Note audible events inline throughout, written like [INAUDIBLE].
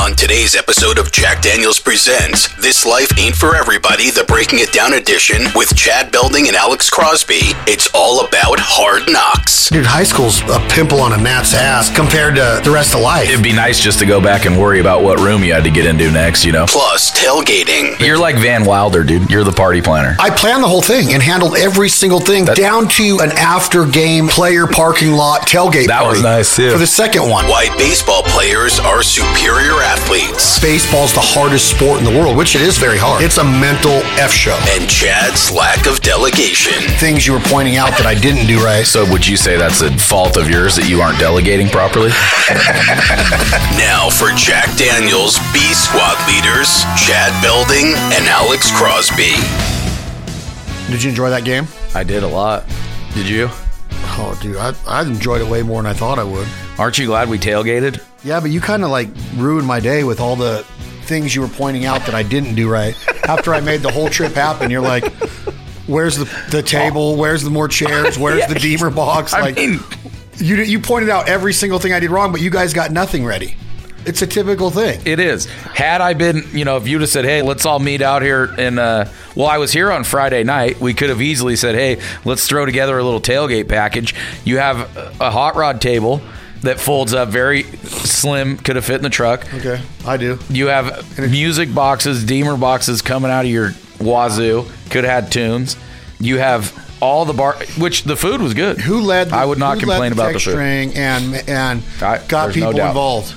On today's episode of Jack Daniels Presents This Life Ain't For Everybody, the Breaking It Down edition with Chad Belding and Alex Crosby, it's all about hard knocks. Dude, high school's a pimple on a gnat's ass compared to the rest of life. It'd be nice just to go back and worry about what room you had to get into next, you know? Plus, tailgating. You're like Van Wilder, dude. You're the party planner. I planned the whole thing and handled every single thing down to an after game player parking lot tailgate That was nice, too. For the second one. Why baseball players are superior athletes. Baseball's the hardest sport in the world, which it is very hard. It's a mental F show. And Chad's lack of delegation. Things you were pointing out that I didn't do right. So would you say that's a fault of yours that you aren't delegating properly? [LAUGHS] Now for Jack Daniels, B Squad leaders, Chad Belding and Alex Crosby. Did you enjoy that game? I did a lot. Did you? Oh, dude, I, I enjoyed it way more than I thought I would. Aren't you glad we tailgated? Yeah, but you kind of like ruined my day with all the things you were pointing out that I didn't do right. After I made the whole trip happen, you're like, "Where's the the table? Where's the more chairs? Where's the [LAUGHS] Deemer box?" I Like mean, you you pointed out every single thing I did wrong, but you guys got nothing ready. It's a typical thing. It is. Had I been, you know, if you'd have said, "Hey, let's all meet out here," and uh, well, I was here on Friday night. We could have easily said, "Hey, let's throw together a little tailgate package." You have a hot rod table that folds up, very slim, could have fit in the truck. Okay, I do. You have music boxes, Deemer boxes coming out of your wazoo. Could have had tunes. You have all the bar, which the food was good. Who led? The, I would not complain about the food. string and and I- got no people doubt. involved.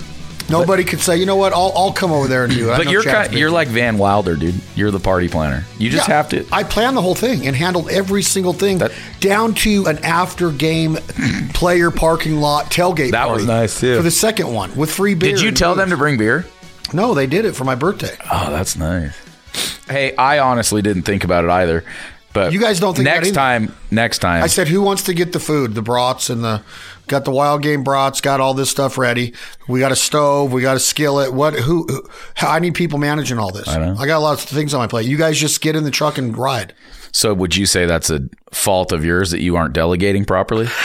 Nobody could say, you know what? I'll, I'll come over there and do it. But you're kind, you're like Van Wilder, dude. You're the party planner. You just Yeah, have to. I planned the whole thing and handled every single thing That- down to an after game [CLEARS THROAT] player parking lot tailgate. That was nice, too. For the second one with free beer. Did you tell them to bring beer? No, they did it for my birthday. Oh, that's nice. Hey, I honestly didn't think about it either. But You guys don't think next time? Next time, I said, "Who wants to get the food? The brats and the got the wild game brats. Got all this stuff ready. We got a stove. We got a skillet. What? Who? who I need people managing all this. I know. I got lots of things on my plate. You guys just get in the truck and ride. so would you say that's a fault of yours that you aren't delegating properly? [LAUGHS]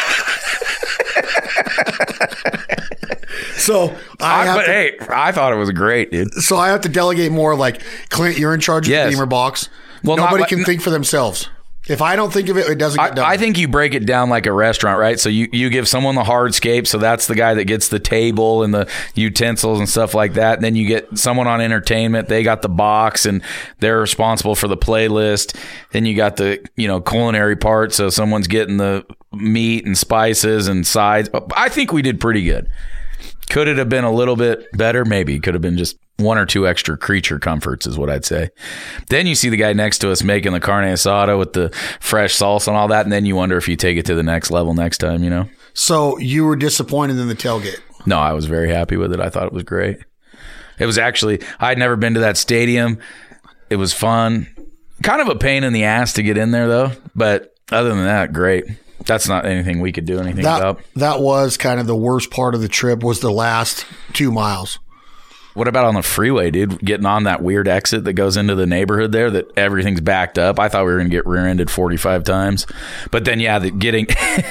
So I, I, have but to, hey, I thought it was great, dude. so I have to delegate more. Like Clint, you're in charge of Yes. the Beamer box. Well, nobody like- can think for themselves. If I don't think of it, it doesn't get done. I, I think you break it down like a restaurant, right? So you, you give someone the hardscape, so that's the guy that gets the table and the utensils and stuff like that. And then you get someone on entertainment, they got the box and they're responsible for the playlist. Then you got the, you know, culinary part, so someone's getting the meat and spices and sides. I think we did pretty good. Could it have been a little bit better? Maybe. Could have been just one or two extra creature comforts, is what I'd say. Then you see the guy next to us making the carne asada with the fresh salsa and all that, and then you wonder if you take it to the next level next time, you know? so you were disappointed in the tailgate. No, I was very happy with it. I thought it was great. It was actually, I'd never been to that stadium. It was fun. Kind of a pain in the ass to get in there, though. But other than that, great. That's not anything we could do anything That about. that was kind of the worst part of the trip. Was the last two miles. What about on the freeway, dude? Getting on that weird exit that goes into the neighborhood there that everything's backed up. I thought we were going to get rear ended 45 times. But then, yeah, the, getting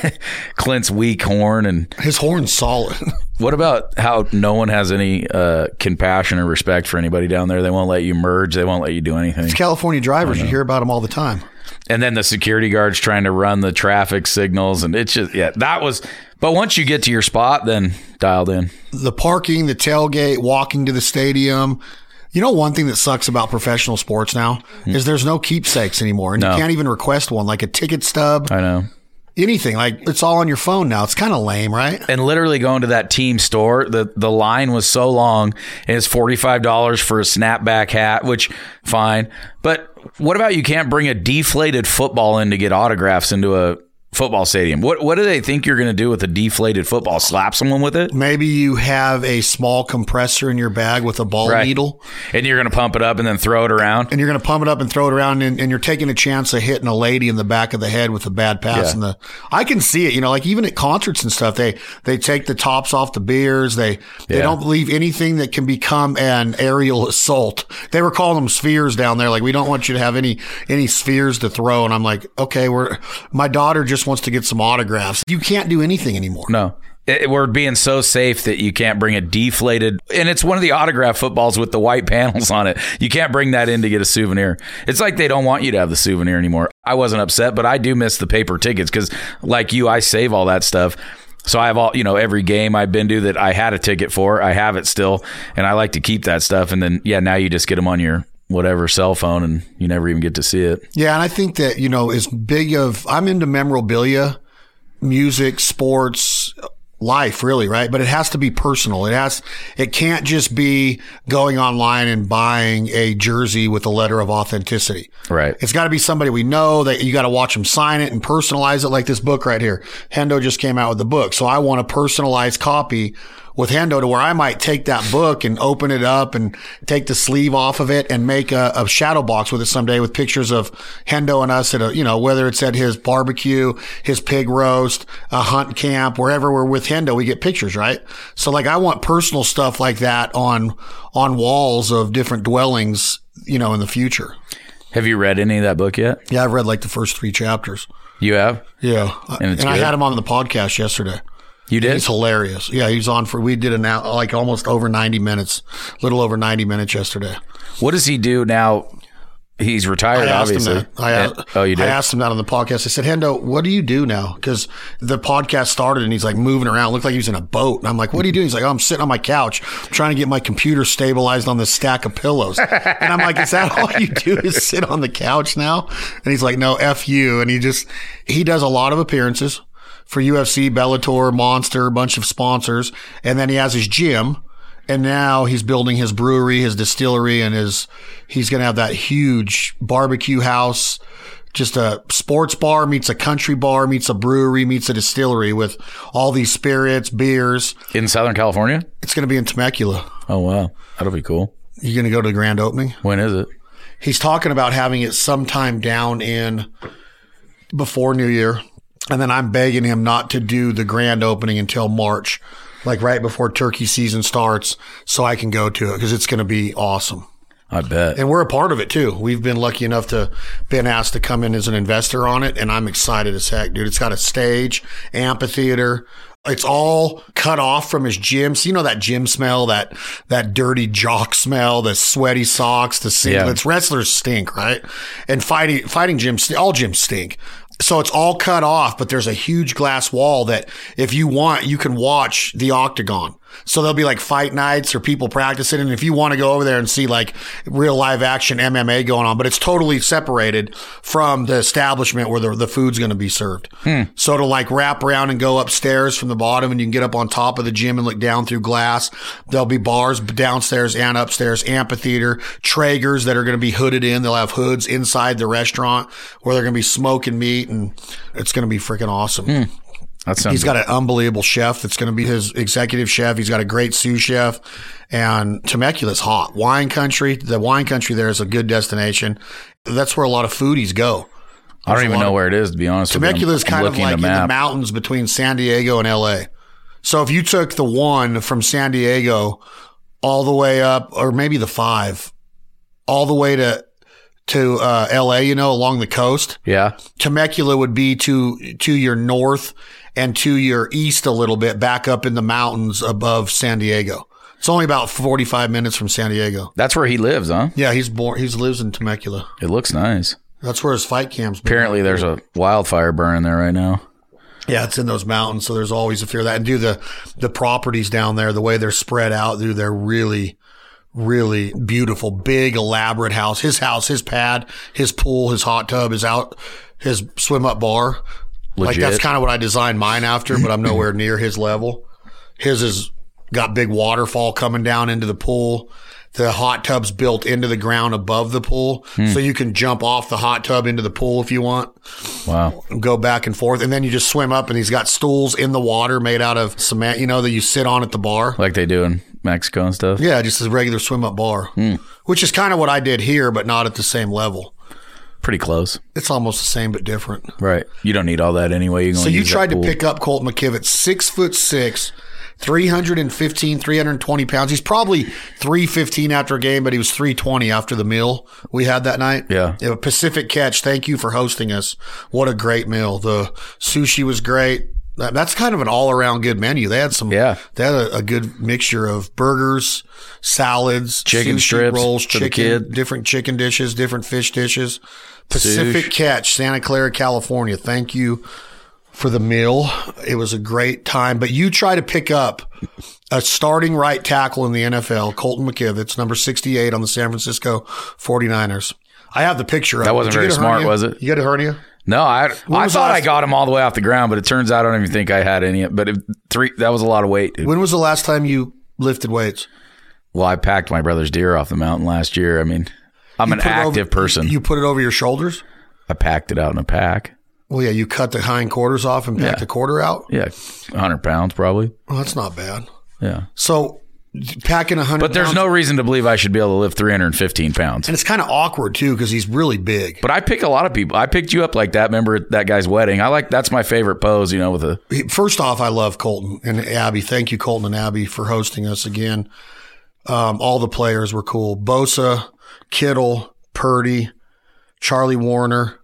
[LAUGHS] Clint's weak horn. And His horn's solid. [LAUGHS] what about how no one has any uh, compassion or respect for anybody down there? They won't let you merge, they won't let you do anything. California drivers, you hear about them all the time. And then the security guards trying to run the traffic signals. And it's just, yeah, that was. But once you get to your spot, then dialed in. the parking, the tailgate, walking to the stadium. You know, one thing that sucks about professional sports now hmm. is there's no keepsakes anymore, and No. you can't even request one, like a ticket stub, I know. Anything. Like it's all on your phone now. It's kind of lame, right? and literally going to that team store, the the line was so long, and it's forty five dollars for a snapback hat, which fine. But what about you can't bring a deflated football in to get autographs into a football stadium? What what do they think you're going to do with a deflated football? Slap someone with it? Maybe you have a small compressor in your bag with a ball Right. needle, And you're going to pump it up and then throw it around? and you're going to pump it up and throw it around, and, and you're taking a chance of hitting a lady in the back of the head with a bad pass. Yeah. And the I can see it. You know, like even at concerts and stuff, they they take the tops off the beers. They they Yeah. don't leave anything that can become an aerial assault. They were calling them spheres down there. Like we don't want you to have any any spheres to throw. And I'm like, okay, we're my daughter just wants to get some autographs. You can't do anything anymore. No. it, we're being so safe that you can't bring a deflated, and it's one of the autograph footballs with the white [LAUGHS] panels on it. You can't bring that in to get a souvenir. It's like they don't want you to have the souvenir anymore. I wasn't upset, but I do miss the paper tickets because, like you, I save all that stuff. So I have all, you know, every game I've been to that I had a ticket for, I have it still, and I like to keep that stuff. And then, yeah, now you just get them on your whatever cell phone and you never even get to see it. Yeah, and I think that, you know, as big of I'm into memorabilia, music, sports, life really, right? But it has to be personal. It has it can't just be going online and buying a jersey with a letter of authenticity. Right. It's got to be somebody we know that you got to watch them sign it and personalize it like this book right here. Hendo just came out with the book. So I want a personalized copy with Hendo to where I might take that book and open it up and take the sleeve off of it and make a, a shadow box with it someday with pictures of Hendo and us at a, you know, whether it's at his barbecue, his pig roast, a hunt camp, wherever we're with Hendo, we get pictures, right? So like I want personal stuff like that on, on walls of different dwellings, you know, in the future. Have you read any of that book yet? Yeah, I've read like the first three chapters. You have? Yeah. And and I had him on the podcast yesterday. You did? It's hilarious. Yeah, he's on for, we did an hour, like almost over 90 minutes, little over 90 minutes yesterday. What does he do now? He's retired, I asked obviously. him that. I, And- oh, you did? I asked him that on the podcast. I said, Hendo, what do you do now? Because the podcast started and he's like moving around, looked like he was in a boat. And I'm like, what are you doing? He's like, oh, I'm sitting on my couch trying to get my computer stabilized on this stack of pillows. and I'm like, is that all you do is sit on the couch now? And he's like, no, F you. And he just, he does a lot of appearances for UFC, Bellator, Monster, a bunch of sponsors. And then he has his gym. And now he's building his brewery, his distillery, and his, he's going to have that huge barbecue house. Just a sports bar meets a country bar meets a brewery meets a distillery with all these spirits, beers. In Southern California? It's going to be in Temecula. Oh, wow. That'll be cool. You're going to go to the grand opening? When is it? He's talking about having it sometime down in before New Year. And then I'm begging him not to do the grand opening until March, like right before turkey season starts, so I can go to it because it's going to be awesome. I bet. And we're a part of it too. We've been lucky enough to been asked to come in as an investor on it, and I'm excited as heck, dude. It's got a stage, amphitheater. It's all cut off from his gym. So you know that gym smell, that that dirty jock smell, the sweaty socks, the singlets. Wrestlers stink, right? And fighting fighting gyms, all gyms stink. So it's all cut off, but there's a huge glass wall that if you want, you can watch the octagon. So there'll be like fight nights or people practicing. And if you want to go over there and see like real live action MMA going on, but it's totally separated from the establishment where the, the food's going to be served. Hmm. So to like wrap around and go upstairs from the bottom and you can get up on top of the gym and look down through glass. There'll be bars downstairs and upstairs, amphitheater, Traegers that are going to be hooded in. They'll have hoods inside the restaurant where they're going to be smoking meat and it's going to be freaking awesome. Hmm. That sounds He's got an unbelievable chef that's going to be his executive chef. He's got a great sous chef and Temecula's hot. Wine country. The wine country there is a good destination. That's where a lot of foodies go. I don't even know of- where it is, to be honest with you. Temecula is kind of like at in the mountains between San Diego and LA. So if you took the one from San Diego all the way up, or maybe the five, all the way to to uh, LA, you know, along the coast, Yeah. Temecula would be to to your north and to your east a little bit, back up in the mountains above San Diego. It's only about forty five minutes from San Diego. That's where he lives, huh? Yeah, he's born. He lives in Temecula. It looks nice. That's where his fight camp's. Apparently, there's a wildfire burning there right now. Yeah, it's in those mountains, so there's always a fear of that. And do the the properties down there, the way they're spread out, dude, they're really, really beautiful, big, elaborate house. His house, his pad, his pool, his hot tub, his out, his swim up bar. Like that's kind of what I designed mine after, but I'm nowhere [CLEARS THROAT] near his level. His is got big waterfall coming down into the pool. The hot tub's built into the ground above the pool, hmm. so you can jump off the hot tub into the pool if you want Wow. go back and forth, and then you just swim up, and he's got stools in the water made out of cement, you know, that you sit on at the bar. Like they do in Mexico and stuff. Yeah, just a regular swim up bar, hmm. which is kind of what I did here, but not at the same level. Pretty close. It's almost the same, but different. Right. You don't need all that anyway. You So you tried to pick up Colt McKivitz, six foot six, 315, 320 pounds. He's probably 315 after a game, but he was 320 after the meal we had that night. Yeah. Pacific Catch, thank you for hosting us. What a great meal. The sushi was great. That- That's kind of an all around good menu. They had some, Yeah. they had a, a good mixture of burgers, salads, Chicken strips rolls, chicken, different chicken dishes, different fish dishes. Pacific Catch, Santa Clara, California. Thank you for the meal. It was a great time. But you try to pick up a starting right tackle in the NFL, Colton McKivitz, number 68 on the San Francisco 49ers. I have the picture of That wasn't very smart, was it? You got a hernia? No, I I thought I got him all the way off the ground, but it turns out I don't even think I had any. But it, three that was a lot of weight. Dude. When was the last time you lifted weights? Well, I packed my brother's deer off the mountain last year. I mean, I'm an Put it over- active person. You put it over your shoulders? I packed it out in a pack. Well, yeah, you cut the hind quarters off and pack Yeah. the quarter out. Yeah, 100 pounds probably. Well, that's not bad. Yeah, So packing a hundred, but there's pounds- no reason to believe I should be able to lift 315 pounds. and it's kind of awkward too because he's really big. But I pick a lot of people. I picked you up like that. Remember at that guy's wedding? I like that's my favorite pose. You know, with a First off, I love Colton and Abby. Thank you, Colton and Abby, for hosting us again. Um, all the players were cool. Bosa, Kittle, Purdy, Charlie Woerner,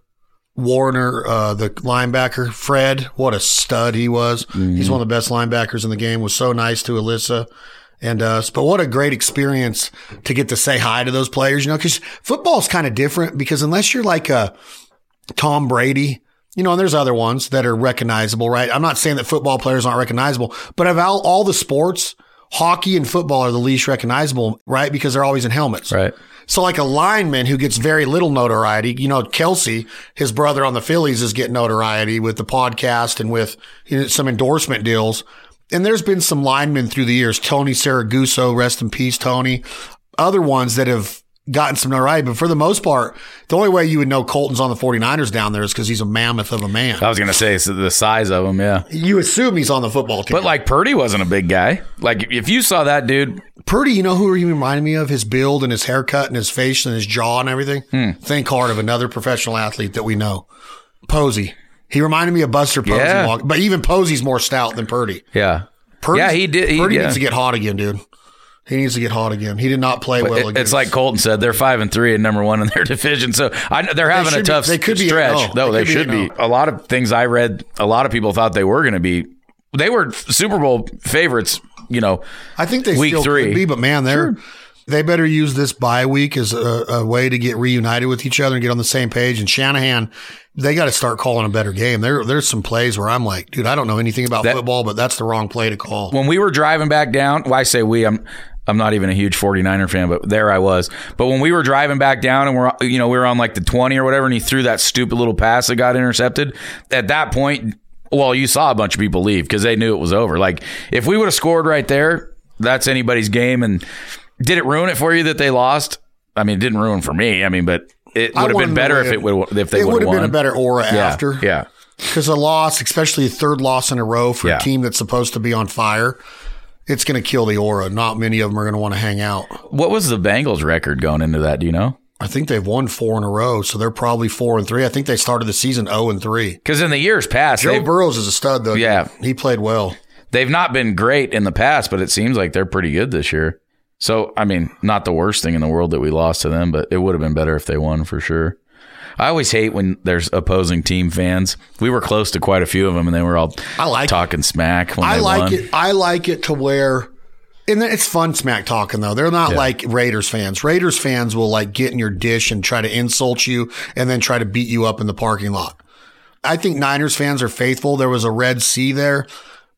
Woerner, uh, the linebacker, Fred. What a stud he was. He's one of the best linebackers in the game. Was so nice to Alyssa and uh, us. But what a great experience to get to say hi to those players, you know, because football's kind of different because unless you're like a Tom Brady, you know, and there's other ones that are recognizable, right? I'm not saying that football players aren't recognizable, but of all, all the sports, hockey and football are the least recognizable, right? Because they're always in helmets. right. So like a lineman who gets very little notoriety, you know, Kelce, his brother on the Phillies is getting notoriety with the podcast and with you know, some endorsement deals. And there's been some linemen through the years, Tony Siragusa, rest in peace, Tony, other ones that have gotten some notoriety. But for the most part, the only way you would know Colton's on the 49ers down there is because he's a mammoth of a man. I was gonna say it's the size of him. Yeah. You assume he's on the football team. But like Purdy wasn't a big guy. Like if you saw that dude, Purdy, you know who he reminded me of? His build and his haircut and his face and his jaw and everything. Hmm. Think hard of another professional athlete that we know. Posey. He reminded me of Buster Posey. Yeah. walk- But even Posey's more stout than Purdy. yeah, Purdy's- yeah, he did. He, Purdy yeah. needs to get hot again, dude. He needs to get hot again. He did not play well It- it's like Colton said, they're five and three and number one in their [LAUGHS] division. So I, they're having a should be- tough they could be stretch. 8-0. no, They they, could be should be. A lot of things I read, a lot of people thought they were going to be. They were Super Bowl favorites. You know, I think they week still three. could be, but man, they're they better use this bye week as a, a way to get reunited with each other and get on the same page. And Shanahan, they got to start calling a better game. There, there's some plays where I'm like, dude, I don't know anything about That- football, but that's the wrong play to call. when we were driving back down, well, I say we, I'm I'm not even a huge 49er fan, but there I was. But when we were driving back down and we're you know, we were on like the 20 or whatever and he threw that stupid little pass that got intercepted, at that point, well, you saw a bunch of people leave because they knew it was over. Like if we would have scored right there, that's anybody's game and did it ruin it for you that they lost? I mean, it didn't ruin for me. I mean, but it would have been better if it would if they it would have have been a better aura yeah, after. Yeah. Because a loss, especially a third loss in a row for Yeah. a team that's supposed to be on fire, it's going to kill the aura. Not many of them are going to want to hang out. What was the Bengals record going into that? Do you know? I think they've won four in a row, so they're probably four and three. I think they started the season zero and three. Because in the years past, Joe Burrows is a stud, though. Yeah. he played well. they've not been great in the past, but it seems like they're pretty good this year. So, I mean, not the worst thing in the world that we lost to them, but it would have been better if they won for sure. I always hate when there's opposing team fans. We were close to quite a few of them, and they were all I like talking smack when I like won. it. I like it to where, and it's fun smack talking though. They're not like Raiders fans. Raiders fans will like get in your dish and try to insult you, and then try to beat you up in the parking lot. I think Niners fans are faithful. There was a Red Sea there,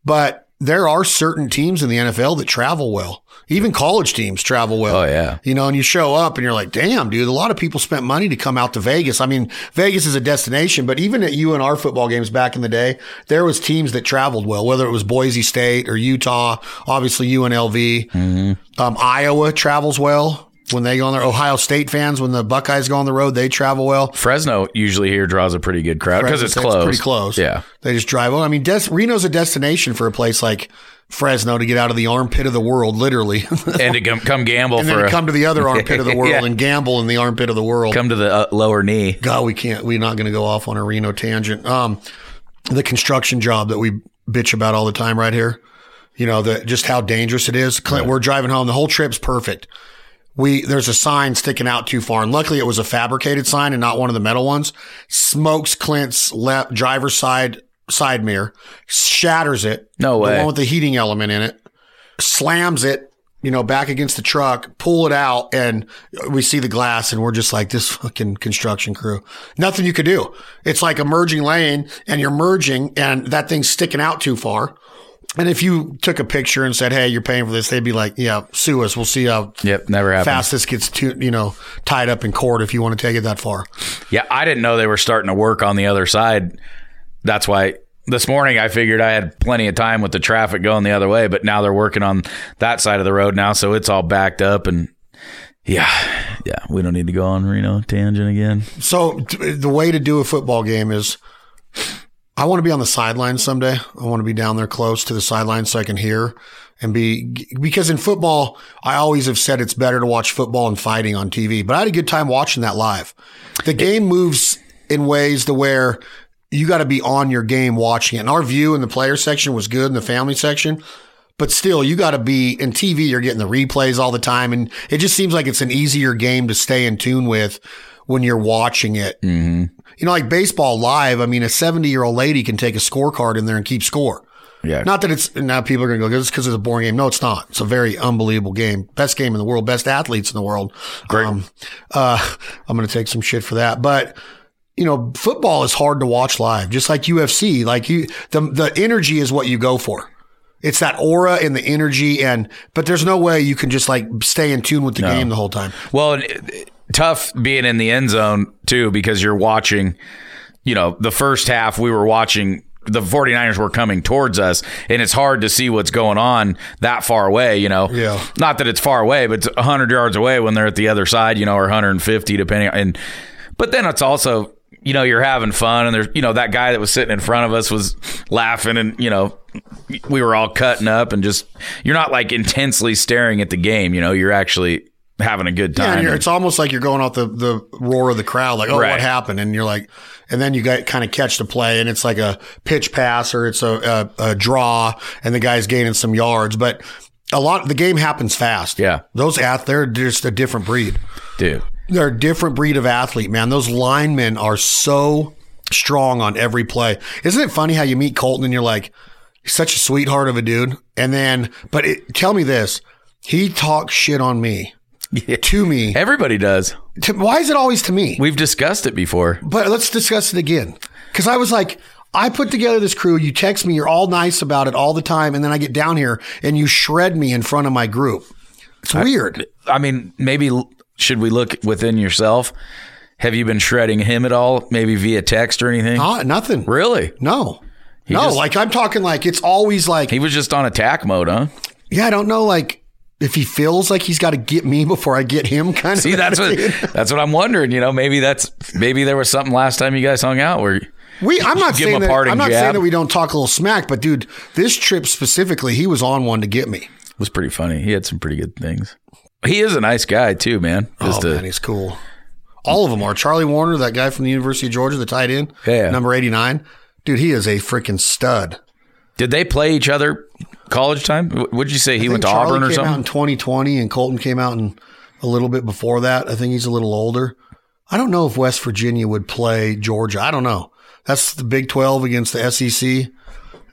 but there are certain teams in the NFL that travel well. Even college teams travel well. Oh, yeah. You know, and you show up and you're like, damn, dude, a lot of people spent money to come out to Vegas. I mean, Vegas is a destination, but even at UNR football games back in the day, there was teams that traveled well, whether it was Boise State or Utah, obviously UNLV. Mm-hmm. Um, Iowa travels well when they go on there. Ohio State fans, when the Buckeyes go on the road, they travel well. Fresno usually here draws a pretty good crowd because it's close. Pretty close. Yeah. They just drive on. I mean, Des- Reno's a destination for a place like Fresno to get out of the armpit of the world, literally. [LAUGHS] And to come, come gamble and for then to a, come to the other [LAUGHS] armpit of the world Yeah. and gamble in the armpit of the world. come to the uh, lower knee. God, we can't. We're not going to go off on a Reno tangent. Um, the construction job that we bitch about all the time right here. You know, the just how dangerous it is. Clint, we're driving home. The whole trip's perfect. We there's a sign sticking out too far, and luckily it was a fabricated sign and not one of the metal ones. Smokes Clint's left driver's side side mirror, shatters it. No way. The one with the heating element in it, slams it, you know, back against the truck, pull it out, and we see the glass, and we're just like this fucking construction crew. Nothing you could do. It's like a merging lane, and you're merging, and that thing's sticking out too far. And if you took a picture and said, "Hey, you're paying for this," they'd be like, "Yeah, sue us. We'll see how Yep, never happened. fast this gets to, you know tied up in court if you want to take it that far." Yeah, I didn't know they were starting to work on the other side. That's why this morning I figured I had plenty of time with the traffic going the other way, but now they're working on that side of the road now, so it's all backed up and yeah, yeah, we don't need to go on Reno tangent again. So the way to do a football game is I want to be on the sideline someday. I want to be down there close to the sideline so I can hear and be because in football, I always have said it's better to watch football and fighting on TV, but I had a good time watching that live. The game moves in ways to where you got to be on your game watching it. And our view in the player section was good in the family section. But still, you got to be in TV. You're getting the replays all the time, and it just seems like it's an easier game to stay in tune with when you're watching it. Mm-hmm. You know, like baseball live. I mean, a 70 year old lady can take a scorecard in there and keep score. Yeah. Not that it's now people are going to go, it's because it's a boring game. No, it's not. It's a very unbelievable game. Best game in the world, best athletes in the world. Great. Um, uh, [LAUGHS] I'm going to take some shit for that. But, you know, football is hard to watch live, just like UFC. Like you, the, the energy is what you go for. It's that aura and the energy and, but there's no way you can just like stay in tune with the game the whole time. Well, it- it- tough being in the end zone too because you're watching, you know, the first half we were watching the 49ers were coming towards us and it's hard to see what's going on that far away, you know. Yeah. Not that it's far away, but it's 100 yards away when they're at the other side, you know, or 150 depending and but then it's also you know, you're having fun and there's, you know, that guy that was sitting in front of us was laughing and, you know, we were all cutting up and just, you're not like intensely staring at the game, you know, you're actually having a good Yeah, time. and you're, it's almost like you're going off the, the roar of the crowd, like, oh, Right. what happened? And you're like, and then you got kind of catch the play, and it's like a pitch pass or it's a, a, a draw, and the guy's gaining some yards. But a lot, the game happens fast. Yeah. those ath, they're just a different breed. Dude. They're a different breed of athlete, man. Those linemen are so strong on every play. Isn't it funny how you meet Colton and you're like, he's such a sweetheart of a dude, and then, but it, tell me this, he talks shit on me. To me, Everybody does. to, why is it always to me? We've discussed it before. But let's discuss it again. Because I was like, I put together this crew. You text me, you're all nice about it all the time. And then I get down here and you shred me in front of my group. It's weird. I mean, maybe should we look within yourself? Have you been shredding him at all? Maybe via text or anything? Ah, nothing. Really? No. no, just- like I'm talking like it's always like, He was just on attack mode, huh? yeah, I don't know, like if he feels like he's got to get me before I get him kind of. See, [LAUGHS] that's what that's what I'm wondering. You know, maybe that's maybe there was something last time you guys hung out where We, I'm not Give him saying a that, I'm not jab. saying that we don't talk a little smack, but dude, this trip specifically, he was on one to get me. it was pretty funny. He had some pretty good things. He is a nice guy too, man. Oh, Just oh a- man, he's cool. All of them are. Charlie Woerner, that guy from the University of Georgia, the tight end, Yeah. number eighty nine. Dude, he is a freaking stud. did they play each other college time? Would you say he went to Charlie Auburn or came out something? in 2020, and Colton came out in a little bit before that. I think he's a little older. I don't know if West Virginia would play Georgia. I don't know. That's the Big Twelve against the SEC.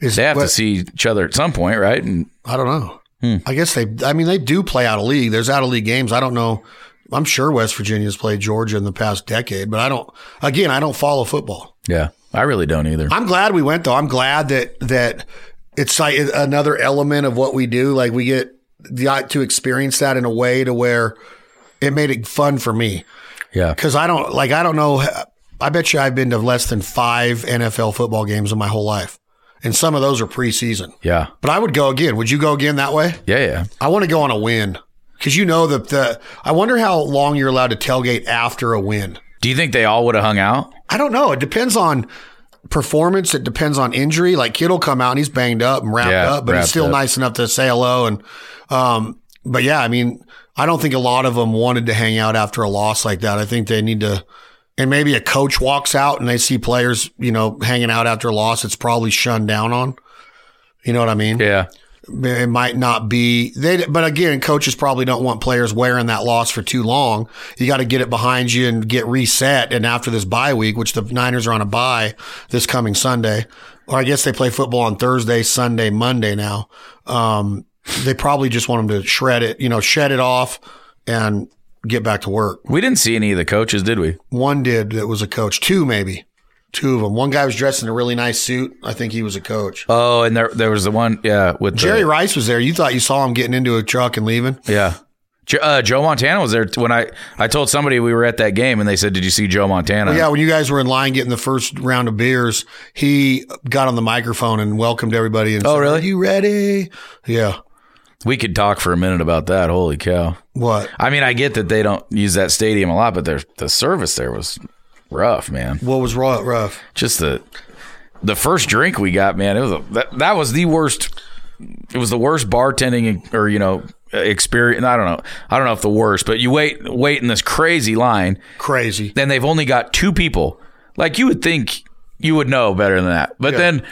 Is They have to see each other at some point, right? And I don't know. Hmm. I guess they. I mean, they do play out of league. There's out of league games. I don't know. I'm sure West Virginia's played Georgia in the past decade, but I don't. Again, I don't follow football. yeah, I really don't either. I'm glad we went though. I'm glad that that it's like another element of what we do. Like we get the, to experience that in a way to where it made it fun for me Yeah, because I don't like I don't know. I bet you I've been to less than five NFL football games in my whole life, and some of those are preseason. yeah, But I would go again. Would you go again that way? yeah, yeah. I want to go on a win because you know that the. I wonder how long you're allowed to tailgate after a win. Do you think they all would have hung out? I don't know. It depends on performance. It depends on injury. Like Kittle come out and he's banged up and wrapped Yeah, up, but he's still up. nice enough to say hello. And, um, but yeah, I mean, I don't think a lot of them wanted to hang out after a loss like that. I think they need to, and maybe a coach walks out and they see players, you know, hanging out after a loss. It's probably shunned down on. You know what I mean? Yeah, it might not be they but again coaches probably don't want players wearing that loss for too long you got to get it behind you and get reset and after this bye week which the niners are on a bye this coming sunday or I guess they play football on Thursday, Sunday, Monday now. Um, they probably just want them to shred it, you know, shed it off and get back to work. We didn't see any of the coaches, did we? One did that was a coach. Two maybe. Two of them. One guy was dressed in a really nice suit. I think he was a coach. Oh, and there there was the one, yeah, with Jerry the, Rice was there. You thought you saw him getting into a truck and leaving? yeah. Uh, Joe Montana was there when I I told somebody we were at that game, and they said, "Did you see Joe Montana?" Yeah, when you guys were in line getting the first round of beers, he got on the microphone and welcomed everybody. And Oh, said, really? Are you ready? Yeah. we could talk for a minute about that. Holy cow! What? I mean, I get that they don't use that stadium a lot, but their the service there was rough, man. What was raw, rough? Just the the first drink we got, man. It was a, that that was the worst. It was the worst bartending or you know experience. I don't know. I don't know if the worst, but you wait wait in this crazy line. Crazy. Then they've only got two people. Like you would think you would know better than that, but Yeah. then.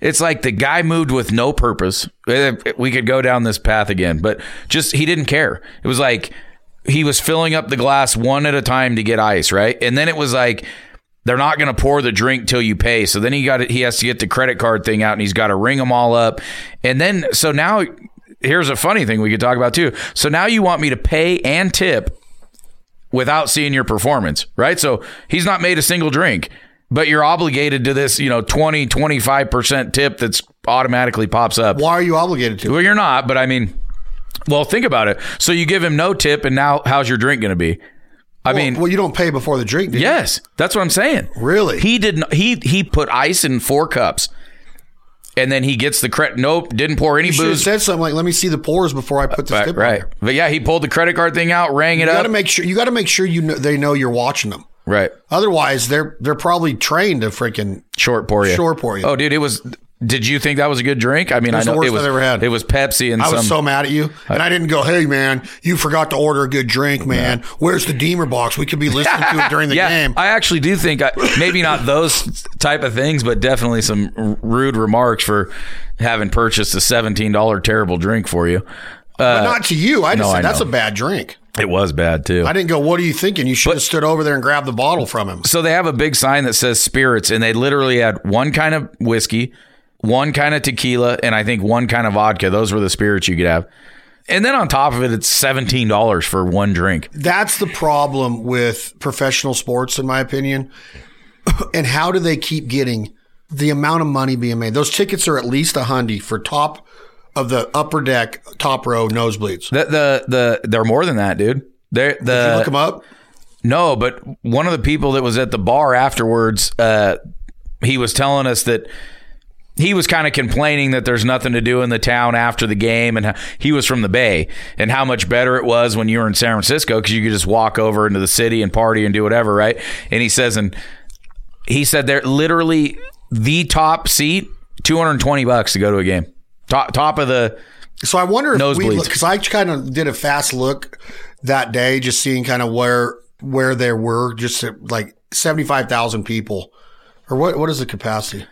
It's like the guy moved with no purpose. Eh, We could go down this path again, but just he didn't care. It was like he was filling up the glass one at a time to get ice, right? And then it was like they're not going to pour the drink till you pay. So then he got it. he has to get the credit card thing out and he's got to ring them all up. And then so now here's a funny thing we could talk about too. So now you want me to pay and tip without seeing your performance, right? So he's not made a single drink, but you're obligated to this, you know, 20, 25% tip that's automatically pops up. Why are you obligated to? Well, you're not, but I mean, well, think about it. So you give him no tip, and now how's your drink going to be? I mean, well, you don't pay before the drink, do you? yes, that's what I'm saying. Really? He didn't. He he put ice in four cups, and then he gets the credit. Nope, didn't pour any You booze. said something like, "Let me see the pours before I put this Right, tip right. there." But yeah, he pulled the credit card thing out, rang it up. You Got to make sure. You got to make sure you know, they know you're watching them. right, Otherwise, they're they're probably trained to freaking. short pour you. Short pour you. Oh, dude, it was. Did you think that was a good drink? I mean, was I know the worst it was. I've ever had. It was Pepsi and I was so mad at you, and I didn't go, "Hey, man, you forgot to order a good drink, man. Where's the Deemer box? We could be [LAUGHS] listening to it during the yeah, game." I actually do think I, maybe not those type of things, but definitely some r- rude remarks for having purchased a seventeen dollar terrible drink for you. but uh, not to you. I just no, said I that's a bad drink. It was bad too. I didn't go. What are you thinking? You should have stood over there and grabbed the bottle from him. so they have a big sign that says spirits, and they literally had one kind of whiskey, one kind of tequila, and I think one kind of vodka. Those were the spirits you could have. And then on top of it, it's seventeen dollars for one drink. That's the problem with professional sports, in my opinion. [CLEARS THROAT] and how do they keep getting the amount of money being made? Those tickets are at least a hundy for top of the upper deck, top row nosebleeds. The the, the they're more than that, dude. They're you the look them up. No, but one of the people that was at the bar afterwards, uh, he was telling us that he was kind of complaining that there's nothing to do in the town after the game, and he was from the Bay, and how much better it was when you were in San Francisco because you could just walk over into the city and party and do whatever, right? And he says, and he said they're literally the top seat, two hundred and twenty bucks to go to a game, top top of the. So I wonder if we look because I kind of did a fast look that day, just seeing kind of where where there were just like seventy five thousand people, or what? What is the capacity?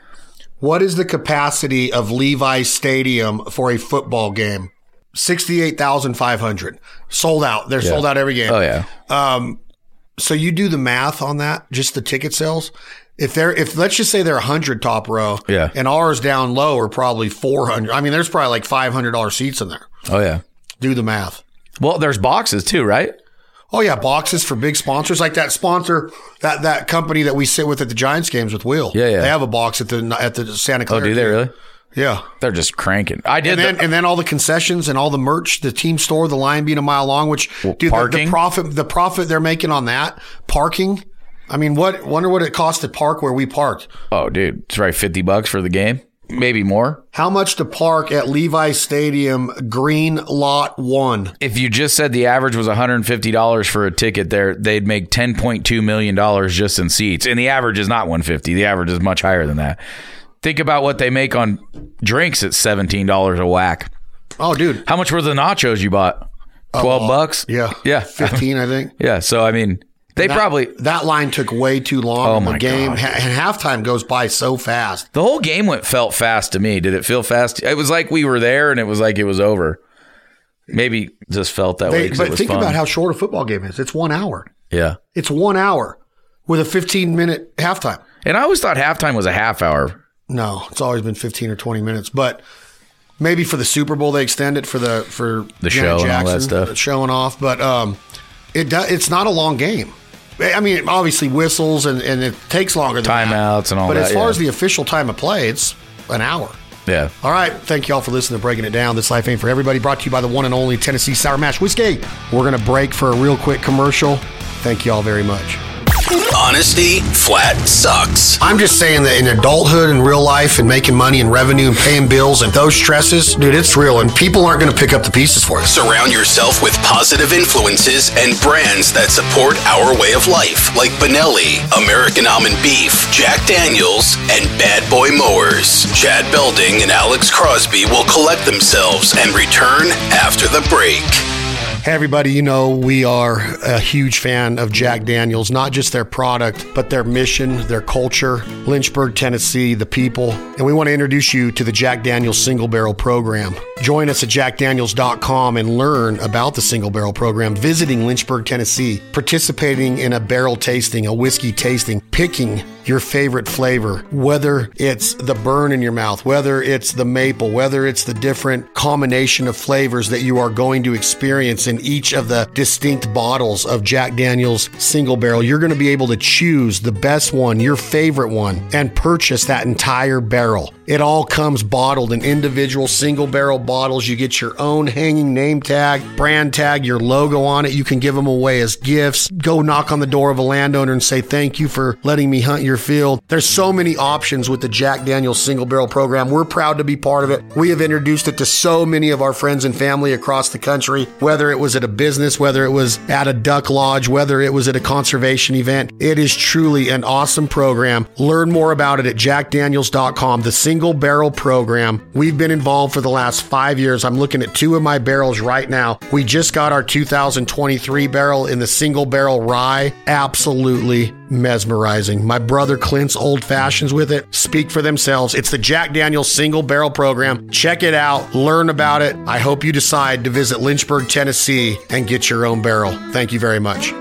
What is the capacity of Levi Stadium for a football game? Sixty eight thousand five hundred sold out. They're sold out every game. Oh yeah, Um, So you do the math on that, just the ticket sales. If they're, if let's just say they're a hundred top row, Yeah. and ours down low are probably four hundred. I mean, there's probably like five hundred dollar seats in there. oh yeah. Do the math. Well, there's boxes too, right? Oh yeah, boxes for big sponsors like that sponsor that that company that we sit with at the Giants games with Will. Yeah, yeah. They have a box at the at the Santa oh, Clara. Oh, do they really? Yeah. They're just cranking. I did. And then, the- and then all the concessions and all the merch, the team store, the line being a mile long, which dude, the, the profit the profit they're making on that parking. I mean, what wonder what it cost to park where we parked. Oh, dude, it's right. Fifty bucks for the game, maybe more. How much to park at Levi Stadium, Green Lot One? If you just said the average was one hundred and fifty dollars for a ticket, there they'd make ten point two million dollars just in seats, and the average is not one fifty. The average is much higher than that. Think about what they make on drinks at seventeen dollars a whack. Oh, dude, How much were the nachos you bought? Twelve bucks. yeah, yeah, fifteen, I think. [LAUGHS] yeah. So I mean, they That- probably that line took way too long. Oh, the my game God. and halftime goes by so fast. the whole game went felt fast to me. Did it feel fast? It was like we were there, and it was like it was over. Maybe just felt that way. But think fun. about how short a football game is. It's one hour. yeah. It's one hour with a 15 minute halftime. And I always thought halftime was a half hour. No, it's always been 15 or 20 minutes. But maybe for the Super Bowl they extend it for the for The Janet show and all that stuff. showing off. But um, it do, it's not a long game. I mean, obviously whistles and, and it takes longer than. Timeouts and all But that, But as far yeah. as the official time of play, it's an hour. Yeah. All right. Thank you all for listening to Breaking It Down. This Life Ain't For Everybody brought to you by the one and only Tennessee Sour Mash Whiskey. We're going to break for a real quick commercial. Thank you all very much. Honesty flat sucks. I'm just saying that in adulthood and real life and making money and revenue and paying bills and those stresses, dude, it's real and people aren't going to pick up the pieces for us. Surround yourself with positive influences and brands that support our way of life, like Benelli, American Almond Beef, Jack Daniels, and Bad Boy Mowers. Chad Belding and Alex Crosby will collect themselves and return after the break. Hey, everybody, you know, we are a huge fan of Jack Daniels, not just their product, but their mission, their culture, Lynchburg, Tennessee, the people. And we want to introduce you to the Jack Daniels Single Barrel Program. Join us at jackdaniels.com and learn about the Single Barrel Program, visiting Lynchburg, Tennessee, participating in a barrel tasting, a whiskey tasting, picking your favorite flavor, whether it's the burn in your mouth, whether it's the maple, whether it's the different combination of flavors that you are going to experience in each of the distinct bottles of Jack Daniels single barrel. You're going to be able to choose the best one, your favorite one, and purchase that entire barrel. It all comes bottled in individual single barrel bottles. You get your own hanging name tag, brand tag, your logo on it. You can give them away as gifts. Go knock on the door of a landowner and say, Thank you for letting me hunt your field. There's so many options with the Jack Daniels single barrel program. We're proud to be part of it. We have introduced it to so many of our friends and family across the country, whether it was at a business, whether it was at a duck lodge, whether it was at a conservation event. It is truly an awesome program. Learn more about it at jackdaniels.com, the single barrel program. We've been involved for the last five years. I'm looking at two of my barrels right now. We just got our 2023 barrel in the single barrel rye. Absolutely mesmerizing. My brother Clint's old fashions with it speak for themselves. It's the Jack Daniels single barrel program. Check it out, learn about it. I hope you decide to visit Lynchburg, Tennessee and get your own barrel. Thank you very much.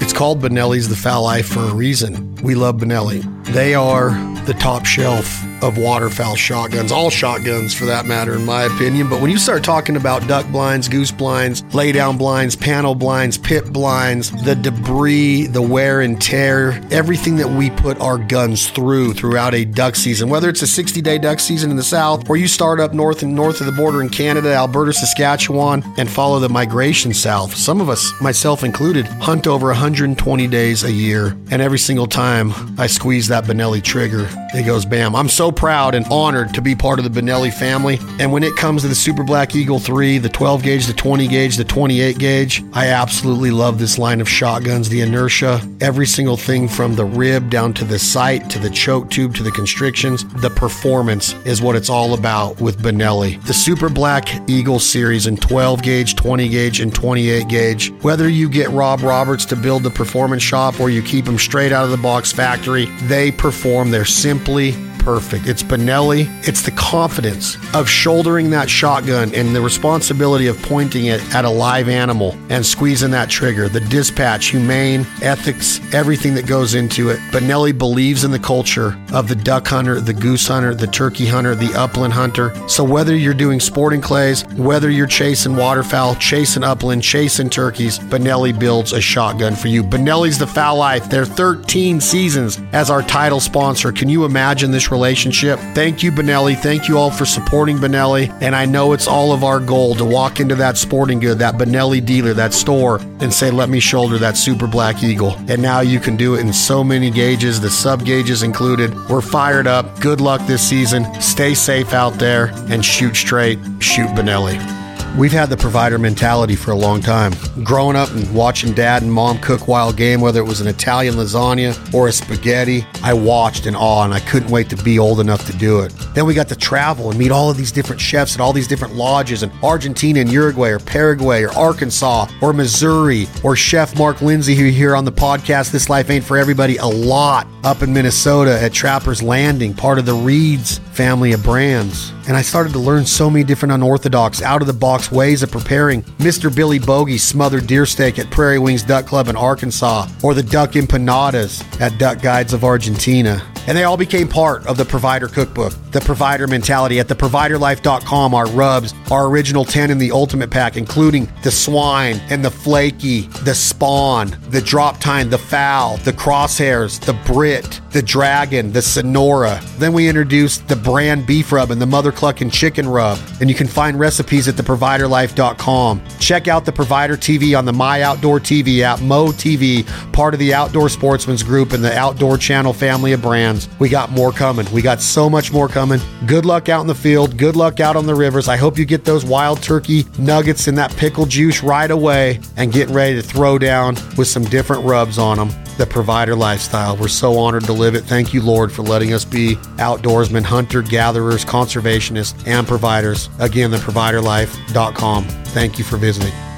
It's called Benelli's The Fowl Life for a reason. We love Benelli. They are the top shelf of waterfowl shotguns, all shotguns for that matter, in my opinion. But when you start talking about duck blinds, goose blinds, lay down blinds, panel blinds, pit blinds, the debris, the wear and tear, everything that we put our guns through throughout a duck season, whether it's a 60 day duck season in the south or you start up north and north of the border in Canada, Alberta, Saskatchewan, and follow the migration south. Some of us, myself included, hunt over 120 days a year. And every single time I squeeze that Benelli trigger, it goes bam. I'm so proud and honored to be part of the Benelli family. And when it comes to the Super Black Eagle 3, the 12 gauge, the 20 gauge, the 28 gauge, I absolutely love this line of shotguns, the inertia, every single thing from the rib down to the sight to the choke tube to the constrictions. The performance is what it's all about with Benelli. The Super Black Eagle series in 12 gauge, 20 gauge, and 28 gauge. Whether you get Rob Roberts to build the performance shop or you keep them straight out of the box factory, they perform. They're simply perfect. It's Benelli. It's the confidence of shouldering that shotgun and the responsibility of pointing it at a live animal and squeezing that trigger. The dispatch, humane, ethics, everything that goes into it. Benelli believes in the culture of the duck hunter, the goose hunter, the turkey hunter, the upland hunter. So whether you're doing sporting clays, whether you're chasing waterfowl, chasing upland, chasing turkeys, Benelli builds a shotgun for you. Benelli's the fowl life. They're 13 seasons as our title sponsor. Can you imagine this relationship? Thank you, Benelli. Thank you all for supporting Benelli. And I know it's all of our goal to walk into that sporting good, that Benelli dealer, that store, and say, let me shoulder that Super Black Eagle. And now you can do it in so many gauges, the sub gauges included. We're fired up. Good luck this season. Stay safe out there and shoot straight. Shoot Benelli. We've had the provider mentality for a long time. Growing up and watching dad and mom cook wild game, whether it was an Italian lasagna or a spaghetti, I watched in awe and I couldn't wait to be old enough to do it. Then we got to travel and meet all of these different chefs at all these different lodges in Argentina and Uruguay or Paraguay or Arkansas or Missouri or Chef Mark Lindsay, who you hear on the podcast, This Life Ain't For Everybody, a lot up in Minnesota at Trapper's Landing, part of the Reeds family of brands. And I started to learn so many different unorthodox, out of the box ways of preparing Mr. Billy Bogey's smothered deer steak at Prairie Wings Duck Club in Arkansas, or the duck empanadas at Duck Guides of Argentina. And they all became part of the Provider Cookbook, the Provider Mentality. At theproviderlife.com, our rubs, our original 10 in the Ultimate Pack, including the swine and the flaky, the spawn, the drop time, the foul, the crosshairs, the Brit, the dragon, the Sonora. Then we introduced the brand beef rub and the mother clucking chicken rub. And you can find recipes at theproviderlife.com. Check out the Provider TV on the My Outdoor TV app, Mo TV, part of the Outdoor Sportsman's Group and the Outdoor Channel family of brands. We got more coming. We got so much more coming. Good luck out in the field. Good luck out on the rivers. I hope you get those wild turkey nuggets and that pickle juice right away and getting ready to throw down with some different rubs on them the provider lifestyle. We're so honored to live it. Thank you, Lord, for letting us be outdoorsmen, hunter, gatherers, conservationists, and providers. Again, theproviderlife.com. Thank you for visiting.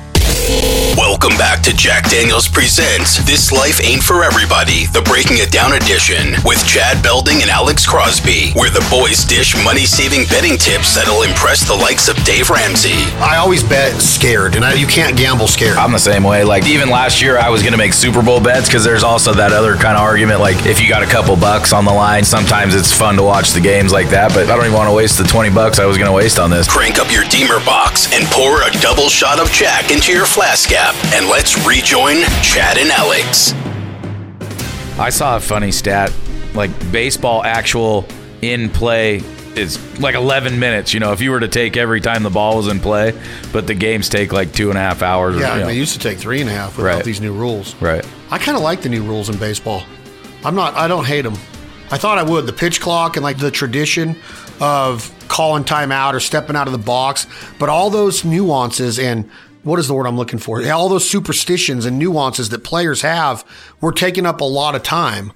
Welcome back to Jack Daniels Presents This Life Ain't For Everybody, the Breaking It Down edition, with Chad Belding and Alex Crosby, where the boys dish money saving betting tips that'll impress the likes of Dave Ramsey. I always bet scared, and I, you can't gamble scared. I'm the same way. Like even last year, I was going to make Super Bowl bets because there's also that other kind of argument. Like if you got a couple bucks on the line, sometimes it's fun to watch the games like that. But I don't even want to waste the 20 bucks I was going to waste on this. Crank up your Deemer box and pour a double shot of Jack into your flask cap, and let's rejoin Chad and Alex. I saw a funny stat. Like baseball actual in play is like 11 minutes. You know, if you were to take every time the ball was in play, but the games take like two and a half hours. Yeah, or, you know. they used to take three and a half without Right. these new rules. right. I kind of like the new rules in baseball. I'm not. I don't hate them. I thought I would. The pitch clock and like the tradition of calling timeout or stepping out of the box, but all those nuances and what is the word I'm looking for? All those superstitions and nuances that players have were taking up a lot of time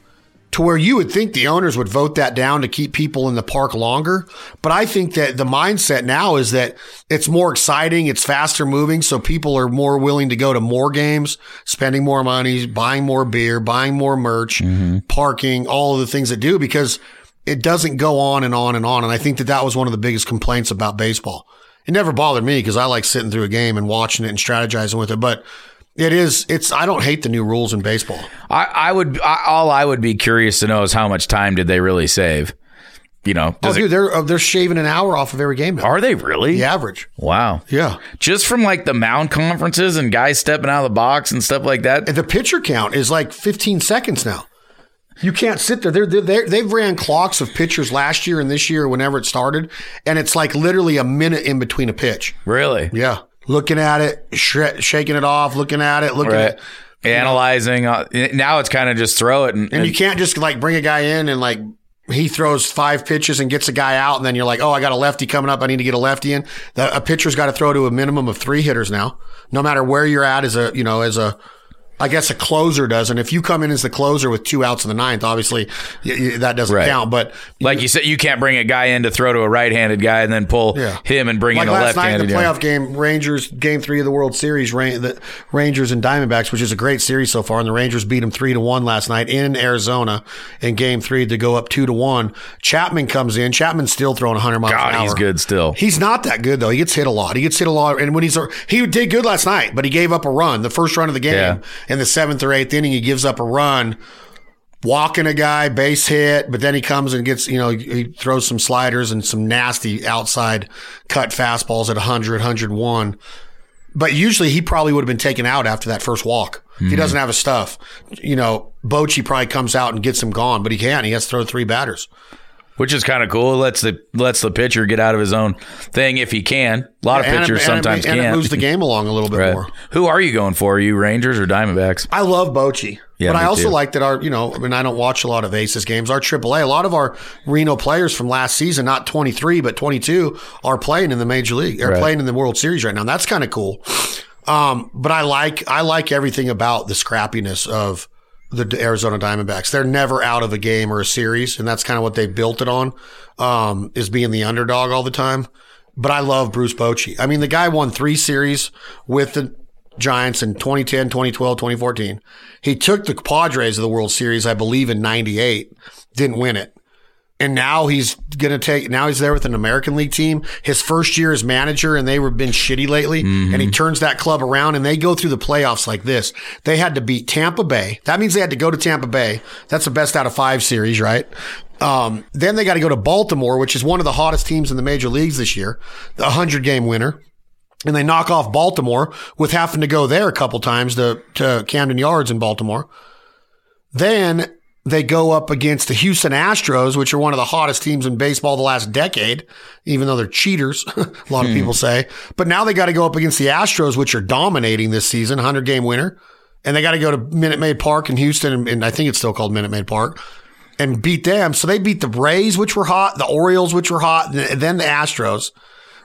to where you would think the owners would vote that down to keep people in the park longer. But I think that the mindset now is that it's more exciting, it's faster moving, so people are more willing to go to more games, spending more money, buying more beer, buying more merch, mm-hmm. parking, all of the things that do because it doesn't go on and on and on. And I think that that was one of the biggest complaints about baseball. It never bothered me because I like sitting through a game and watching it and strategizing with it, but it is, it's, I don't hate the new rules in baseball. I, I would. I, all I would be curious to know is how much time did they really save? You know, Oh, does it- dude, they're uh, they're shaving an hour off of every game now. are they really? The average. Wow. Yeah. Just from like the mound conferences and guys stepping out of the box and stuff like that. And the pitcher count is like 15 seconds now. You can't sit there. They're, they're, they're, they've ran clocks of pitchers last year and this year, whenever it started, and it's like literally a minute in between a pitch. Really? Yeah, looking at it, sh- shaking it off, looking at it, looking Right. at. Analyzing. Uh, now it's kind of just throw it and, And you can't just like bring a guy in and like he throws five pitches and gets a guy out, and then you're like, oh, I got a lefty coming up. I need to get a lefty in. The, a pitcher's got to throw to a minimum of three hitters now, no matter where you're at as a, you know, as a, I guess a closer does. And if you come in as the closer with two outs in the ninth, obviously y- y- that doesn't Right. count. But like you said, you can't bring a guy in to throw to a right-handed guy and then pull Yeah. him and bring like in a last night left-handed the playoff game, Rangers game three of the World Series, Rangers and Diamondbacks, which is a great series so far, and the Rangers beat them three to one last night in Arizona in game three to go up two to one. Chapman comes in. Chapman's still throwing 100 miles an God, hour. he's good still. He's not that good though. He gets hit a lot. He gets hit a lot, and when he's he did good last night, but he gave up a run, the first run of the game Yeah. In the seventh or eighth inning. He gives up a run, walking a guy, base hit, but then he comes and gets you know he throws some sliders and some nasty outside cut fastballs at 100, 101. But usually he probably would have been taken out after that first walk. He hmm. doesn't have his stuff. You know, Bochy probably comes out and gets him gone, but he can't. He has to throw three batters. Which is kind of cool. Lets the lets the pitcher get out of his own thing if he can. A lot of And it- pitchers and it- sometimes and it can't. moves the game along a little bit Right. more. Who are you going for? Are you Rangers or Diamondbacks? I love Bochy. Yeah, but I also too. like that our, you know, I mean, I don't watch a lot of Aces games. Our AAA, a lot of our Reno players from last season, not 23, but 22, are playing in the Major League, They're Right. playing in the World Series right now. And That's kind of cool. Um, but I like, I like everything about the scrappiness of the Arizona Diamondbacks. They're never out of a game or a series, and that's kind of what they've built it on, um, is being the underdog all the time. But I love Bruce Bochy. I mean, the guy won three series with the Giants in 2010, 2012, 2014. He took the Padres of the World Series, I believe, in 98. Didn't win it. And now he's going to take, now he's there with an American League team. His first year as manager, and they were been shitty lately. And he turns that club around and they go through the playoffs like this. They had to beat Tampa Bay. That means they had to go to Tampa Bay. That's the best out of five series, right? Um, then they got to go to Baltimore, which is one of the hottest teams in the major leagues this year, the hundred game winner and they knock off Baltimore with having to go there a couple times to, to Camden Yards in Baltimore. Then they go up against the Houston Astros, which are one of the hottest teams in baseball the last decade, even though they're cheaters, [LAUGHS] a lot of people hmm. say. But now they got to go up against the Astros, which are dominating this season, 100 game winner. And they got to go to Minute Maid Park in Houston, and, and I think it's still called Minute Maid Park, and beat them. So they beat the Rays, which were hot, the Orioles, which were hot, and then the Astros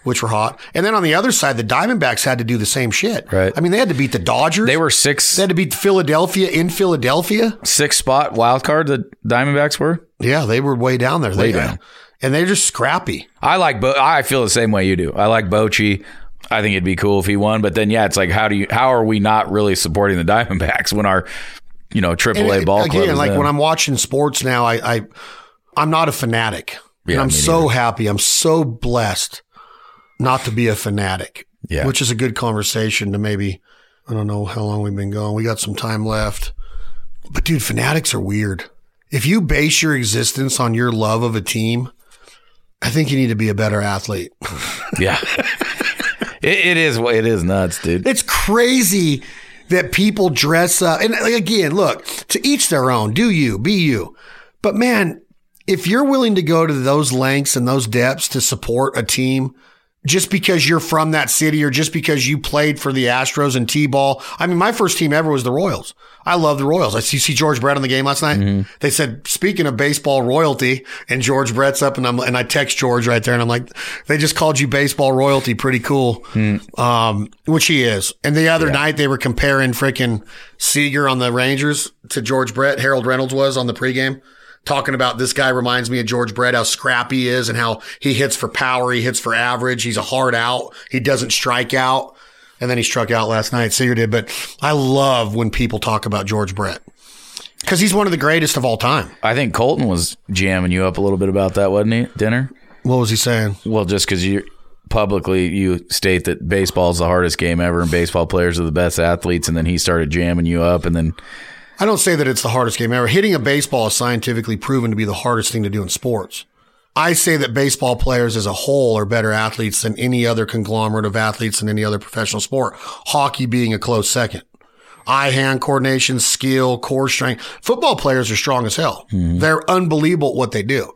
which were hot. And then on the other side, the Diamondbacks had to do the same shit. Right. I mean, they had to beat the Dodgers. They were six They had to beat Philadelphia in Philadelphia. six spot wild card. The Diamondbacks were. Yeah, they were way down there. Way they, down. And they're just scrappy. I like. Bo- I feel the same way you do. I like Bochy. I think it'd be cool if he won. But then, yeah, it's like, how do you? How are we not really supporting the Diamondbacks when our, you know, AAA And ball again, club like when I'm watching sports now, I, I I'm not a fanatic. Yeah, and I'm so happy. I'm so blessed not to be a fanatic. Yeah. Which is a good conversation to maybe I don't know how long we've been going. We got some time left. But dude, fanatics are weird. If you base your existence on your love of a team, I think you need to be a better athlete. [LAUGHS] yeah, it, it is. It is nuts, dude. It's crazy that people dress up. And again, look, to each their own. Do you, be you. But man, if you're willing to go to those lengths and those depths to support a team just because you're from that city or just because you played for the Astros and T-ball. I mean, my first team ever was the Royals. I love the Royals. I see, see George Brett on the game last night. They said, speaking of baseball royalty, and George Brett's up and I'm, and I text George right there and I'm like, they just called you baseball royalty. Pretty cool. Um, which he is. And the other night they were comparing freaking Seager on the Rangers to George Brett. Harold Reynolds was on the pregame talking about this guy reminds me of George Brett, how scrappy he is and how he hits for power. He hits for average. He's a hard out. He doesn't strike out. And then he struck out last night. Seager did. But I love when people talk about George Brett because he's one of the greatest of all time. I think Colton was jamming you up a little bit about that, wasn't he? Dinner. What was he saying? Well, just because you publicly you state that baseball is the hardest game ever and baseball players are the best athletes, and then he started jamming you up, and then I don't say that it's the hardest game ever. Hitting a baseball is scientifically proven to be the hardest thing to do in sports. I say that baseball players as a whole are better athletes than any other conglomerate of athletes in any other professional sport. Hockey being a close second. Eye hand coordination, skill, core strength. Football players are strong as hell. Mm-hmm. They're unbelievable at what they do.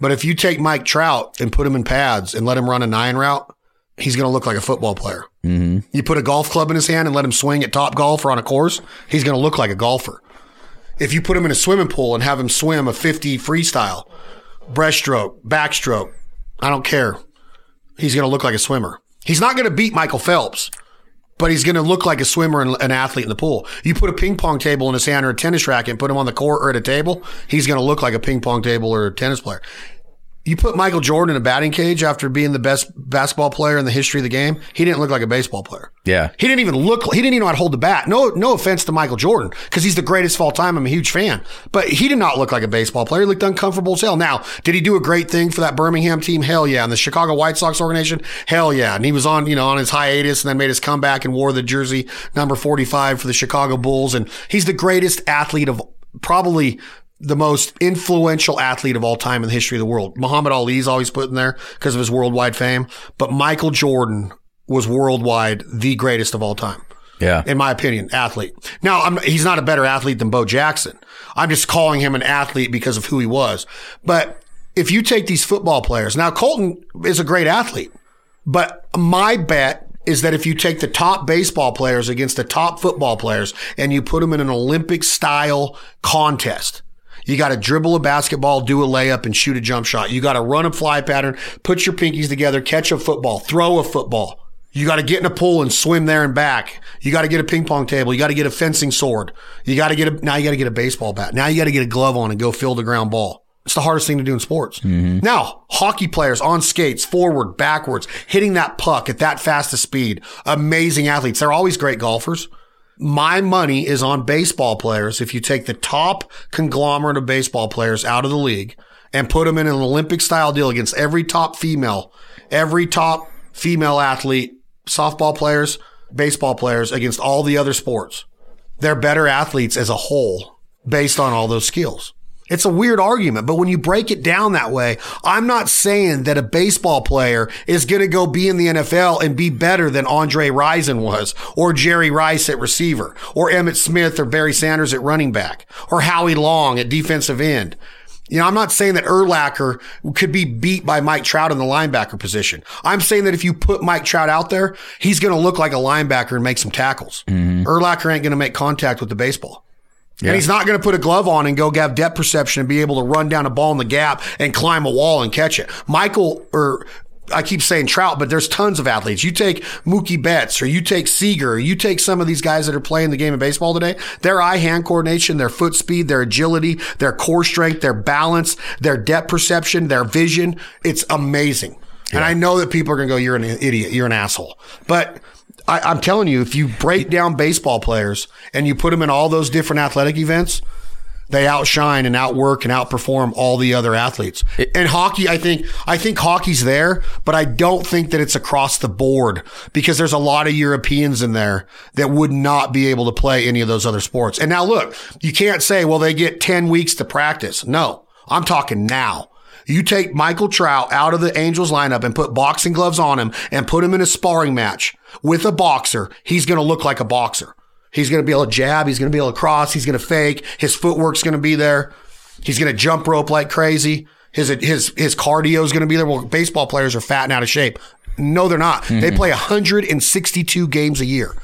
But if you take Mike Trout and put him in pads and let him run a nine route, he's going to look like a football player. Mm-hmm. You put a golf club in his hand and let him swing at top golf or on a course, he's going to look like a golfer. If you put him in a swimming pool and have him swim a 50 freestyle, breaststroke, backstroke, I don't care. He's going to look like a swimmer. He's not going to beat Michael Phelps, but he's going to look like a swimmer and an athlete in the pool. You put a ping pong table in his hand or a tennis racket and put him on the court or at a table, he's going to look like a ping pong table or a tennis player. You put Michael Jordan in a batting cage after being the best basketball player in the history of the game, he didn't look like a baseball player. yeah, He didn't even look. He didn't even know how to hold the bat. No, no offense to Michael Jordan because he's the greatest of all time. I'm a huge fan, but he did not look like a baseball player. He looked uncomfortable as hell. Now, did he do a great thing for that Birmingham team? Hell yeah. And the Chicago White Sox organization? Hell yeah. And he was on, you know, on his hiatus and then made his comeback and wore the jersey number 45 for the Chicago Bulls. And he's the greatest athlete of probably the most influential athlete of all time in the history of the world. Muhammad Ali's always put in there because of his worldwide fame, but Michael Jordan was worldwide the greatest of all time yeah. in my opinion, athlete. Now, I'm, he's not a better athlete than Bo Jackson. I'm just calling him an athlete because of who he was. But if you take these football players, now Colton is a great athlete, but my bet is that if you take the top baseball players against the top football players and you put them in an Olympic style contest, you got to dribble a basketball, do a layup, and shoot a jump shot. You got to run a fly pattern, put your pinkies together, catch a football, throw a football. You got to get in a pool and swim there and back. You got to get a ping pong table. You got to get a fencing sword. You got to get a, now you got to get a baseball bat. Now you got to get a glove on and go field a ground ball. It's the hardest thing to do in sports. Mm-hmm. Now, hockey players on skates, forward, backwards, hitting that puck at that fast a speed. Amazing athletes. They're always great golfers. My money is on baseball players. If you take the top conglomerate of baseball players out of the league and put them in an Olympic style deal against every top female, every top female athlete, softball players, baseball players against all the other sports. They're better athletes as a whole based on all those skills. It's a weird argument, but when you break it down that way, I'm not saying that a baseball player is going to go be in the NFL and be better than Andre Rison was, or Jerry Rice at receiver, or Emmitt Smith or Barry Sanders at running back, or Howie Long at defensive end. You know, I'm not saying that Urlacher could be beat by Mike Trout in the linebacker position. I'm saying that if you put Mike Trout out there, he's going to look like a linebacker and make some tackles. Mm-hmm. Urlacher ain't going to make contact with the baseball. And he's not going to put a glove on and go have depth perception and be able to run down a ball in the gap and climb a wall and catch it. Michael, or I keep saying Trout, but there's tons of athletes. You take Mookie Betts or you take Seager, or you take some of these guys that are playing the game of baseball today. Their eye hand coordination, their foot speed, their agility, their core strength, their balance, their depth perception, their vision. It's amazing. And I know that people are going to go, you're an idiot. You're an asshole. But I, I'm telling you, if you break down baseball players and you put them in all those different athletic events, they outshine and outwork and outperform all the other athletes. and hockey, I think, I think hockey's there, but I don't think that it's across the board because there's a lot of Europeans in there that would not be able to play any of those other sports. And now look, you can't say, well, they get 10 weeks to practice. No, I'm talking now. You take Michael Trout out of the Angels lineup and put boxing gloves on him and put him in a sparring match with a boxer. He's going to look like a boxer. He's going to be able to jab. He's going to be able to cross. He's going to fake. His footwork's going to be there. He's going to jump rope like crazy. His, his, his cardio is going to be there. Well, baseball players are fat and out of shape. No, they're not. They mm-hmm. play 162 games a year.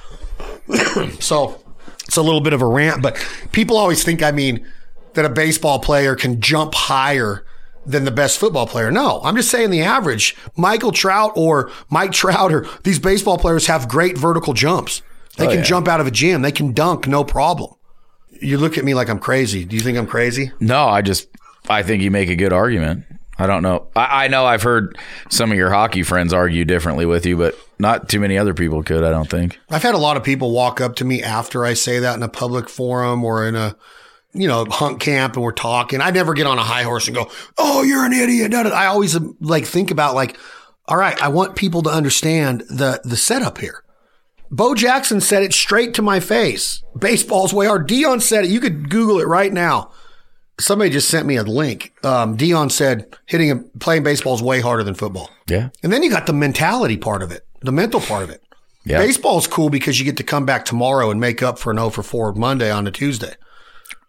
[CLEARS THROAT] so it's a little bit of a rant, but people always think, I mean, that a baseball player can jump higher than the best football player. No, I'm just saying the average. Michael Trout or Mike Trout or these baseball players have great vertical jumps. They oh, can yeah. jump out of a gym. They can dunk, no problem. You look at me like I'm crazy. Do you think I'm crazy? No, I just I think you make a good argument. I don't know. I, I know I've heard some of your hockey friends argue differently with you, but not too many other people could. I don't think. I've had a lot of people walk up to me after I say that in a public forum or in a, you know, hunt camp and we're talking. I never get on a high horse and go, "Oh, you're an idiot." I always like think about like, all right, I want people to understand the the setup here. Bo Jackson said it straight to my face. Baseball's way hard. Deion said it. You could Google it right now. Somebody just sent me a link. Um, Deion said hitting a, playing baseball is way harder than football. Yeah. And then you got the mentality part of it, the mental part of it. Yeah. Baseball's cool because you get to come back tomorrow and make up for an 0 for 4 Monday on a Tuesday.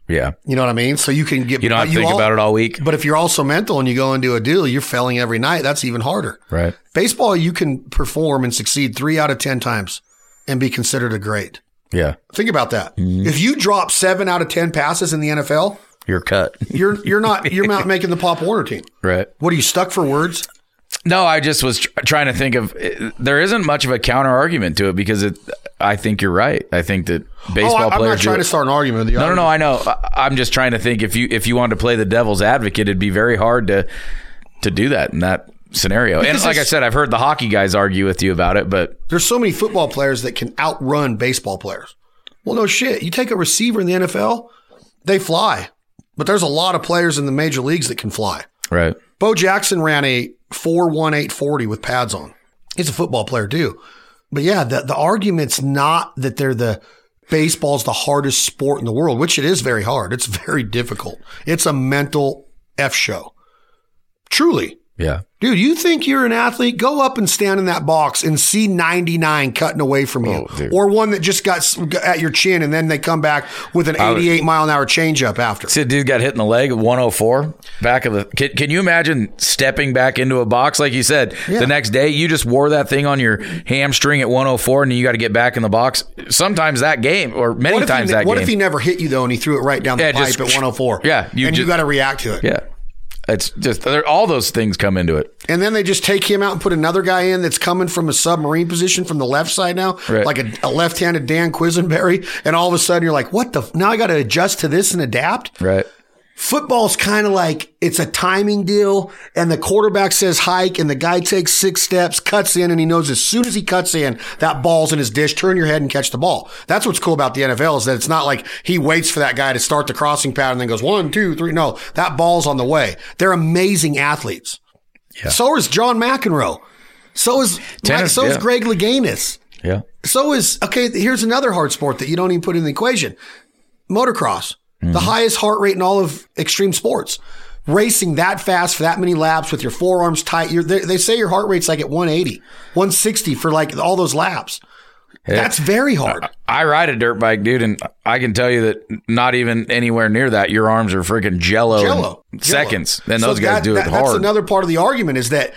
Yeah. You know what I mean? So you can get You don't have to but think all- about it all week. But if you're also mental and you go into a deal, you're failing every night. That's even harder. Right. Baseball, you can perform and succeed three out of 10 times and be considered a great. Yeah. Think about that. Mm-hmm. If you drop seven out of 10 passes in the NFL, You're cut. you're, you're not, you're [LAUGHS] not making the Pop Warner team. right. What are you stuck for words? No, I just was tr- trying to think of. Eh, there isn't much of a counter argument to it because it. I think you're right. I think that baseball oh, I, I'm players. not trying to start an argument with you. No, no, no. I know. I- I'm just trying to think if you if you wanted to play the devil's advocate, it'd be very hard to to do that in that scenario. and like I said, I've heard the hockey guys argue with you about it, but There's so many football players that can outrun baseball players. Well, no shit. You take a receiver in the NFL, they fly. But there's a lot of players in the major leagues that can fly. Right. Bo Jackson ran a 41840 with pads on. He's a football player too. But yeah, the, the argument's not that they're the baseball's the hardest sport in the world, which it is very hard. It's very difficult. It's a mental F show. Truly. Yeah. Dude, you think you're an athlete? Go up and stand in that box and see 99 cutting away from you. Oh, or one that just got at your chin and then they come back with an 88 mile an hour changeup after. See, a dude got hit in the leg at 104 back of the. Can, can you imagine stepping back into a box like you said Yeah. the next day? You just wore that thing on your hamstring at 104, and you got to get back in the box. Sometimes that game, or many times he, that what game. if he never hit you though and he threw it right down the Yeah, pipe just- at 104? Yeah, you and you got to react to it. yeah, it's just all those things come into it. And then they just take him out and put another guy in that's coming from a submarine position from the left side now, Right. like a, a left-handed Dan Quisenberry. And all of a sudden you're like, what the? f- Now I got to adjust to this and adapt. Right. Football's kind of like it's a timing deal, and the quarterback says hike, and the guy takes six steps, cuts in, and he knows as soon as he cuts in, that ball's in his dish. Turn your head and catch the ball. That's what's cool about the NFL is that it's not like he waits for that guy to start the crossing pattern and then goes one, two, three. No, that ball's on the way. They're amazing athletes. yeah. So is John McEnroe. So is Tennis, so is. Greg Louganis. Yeah. So is okay. Here's another hard sport that you don't even put in the equation: motocross, the mm-hmm. highest heart rate in all of extreme sports. Racing that fast for that many laps with your forearms tight. You're, they, they say your heart rate's like at 180, 160 for like all those laps. That's very hard. I ride a dirt bike, dude, and I can tell you that not even anywhere near that, your arms are freaking jello, Jello. seconds. And So those guys that- do it that- hard. That's another part of the argument is that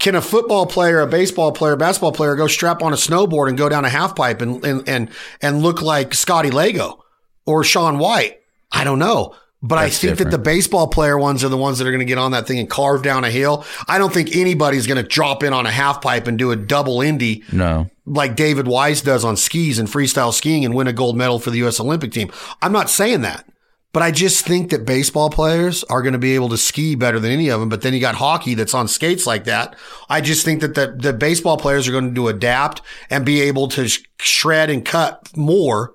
can a football player, a baseball player, a basketball player go strap on a snowboard and go down a half pipe and and and, and look like Scotty Lago or Shaun White? I don't know. But I That's think that the baseball player ones are the ones that are going to get on that thing and carve down a hill. I don't think anybody's going to drop in on a half pipe and do a double Indy no. like David Wise does on skis and freestyle skiing and win a gold medal for the U.S. Olympic team. I'm not saying that, but I just think that baseball players are going to be able to ski better than any of them. But then you got hockey that's on skates like that. I just think that the, the baseball players are going to adapt and be able to sh- shred and cut more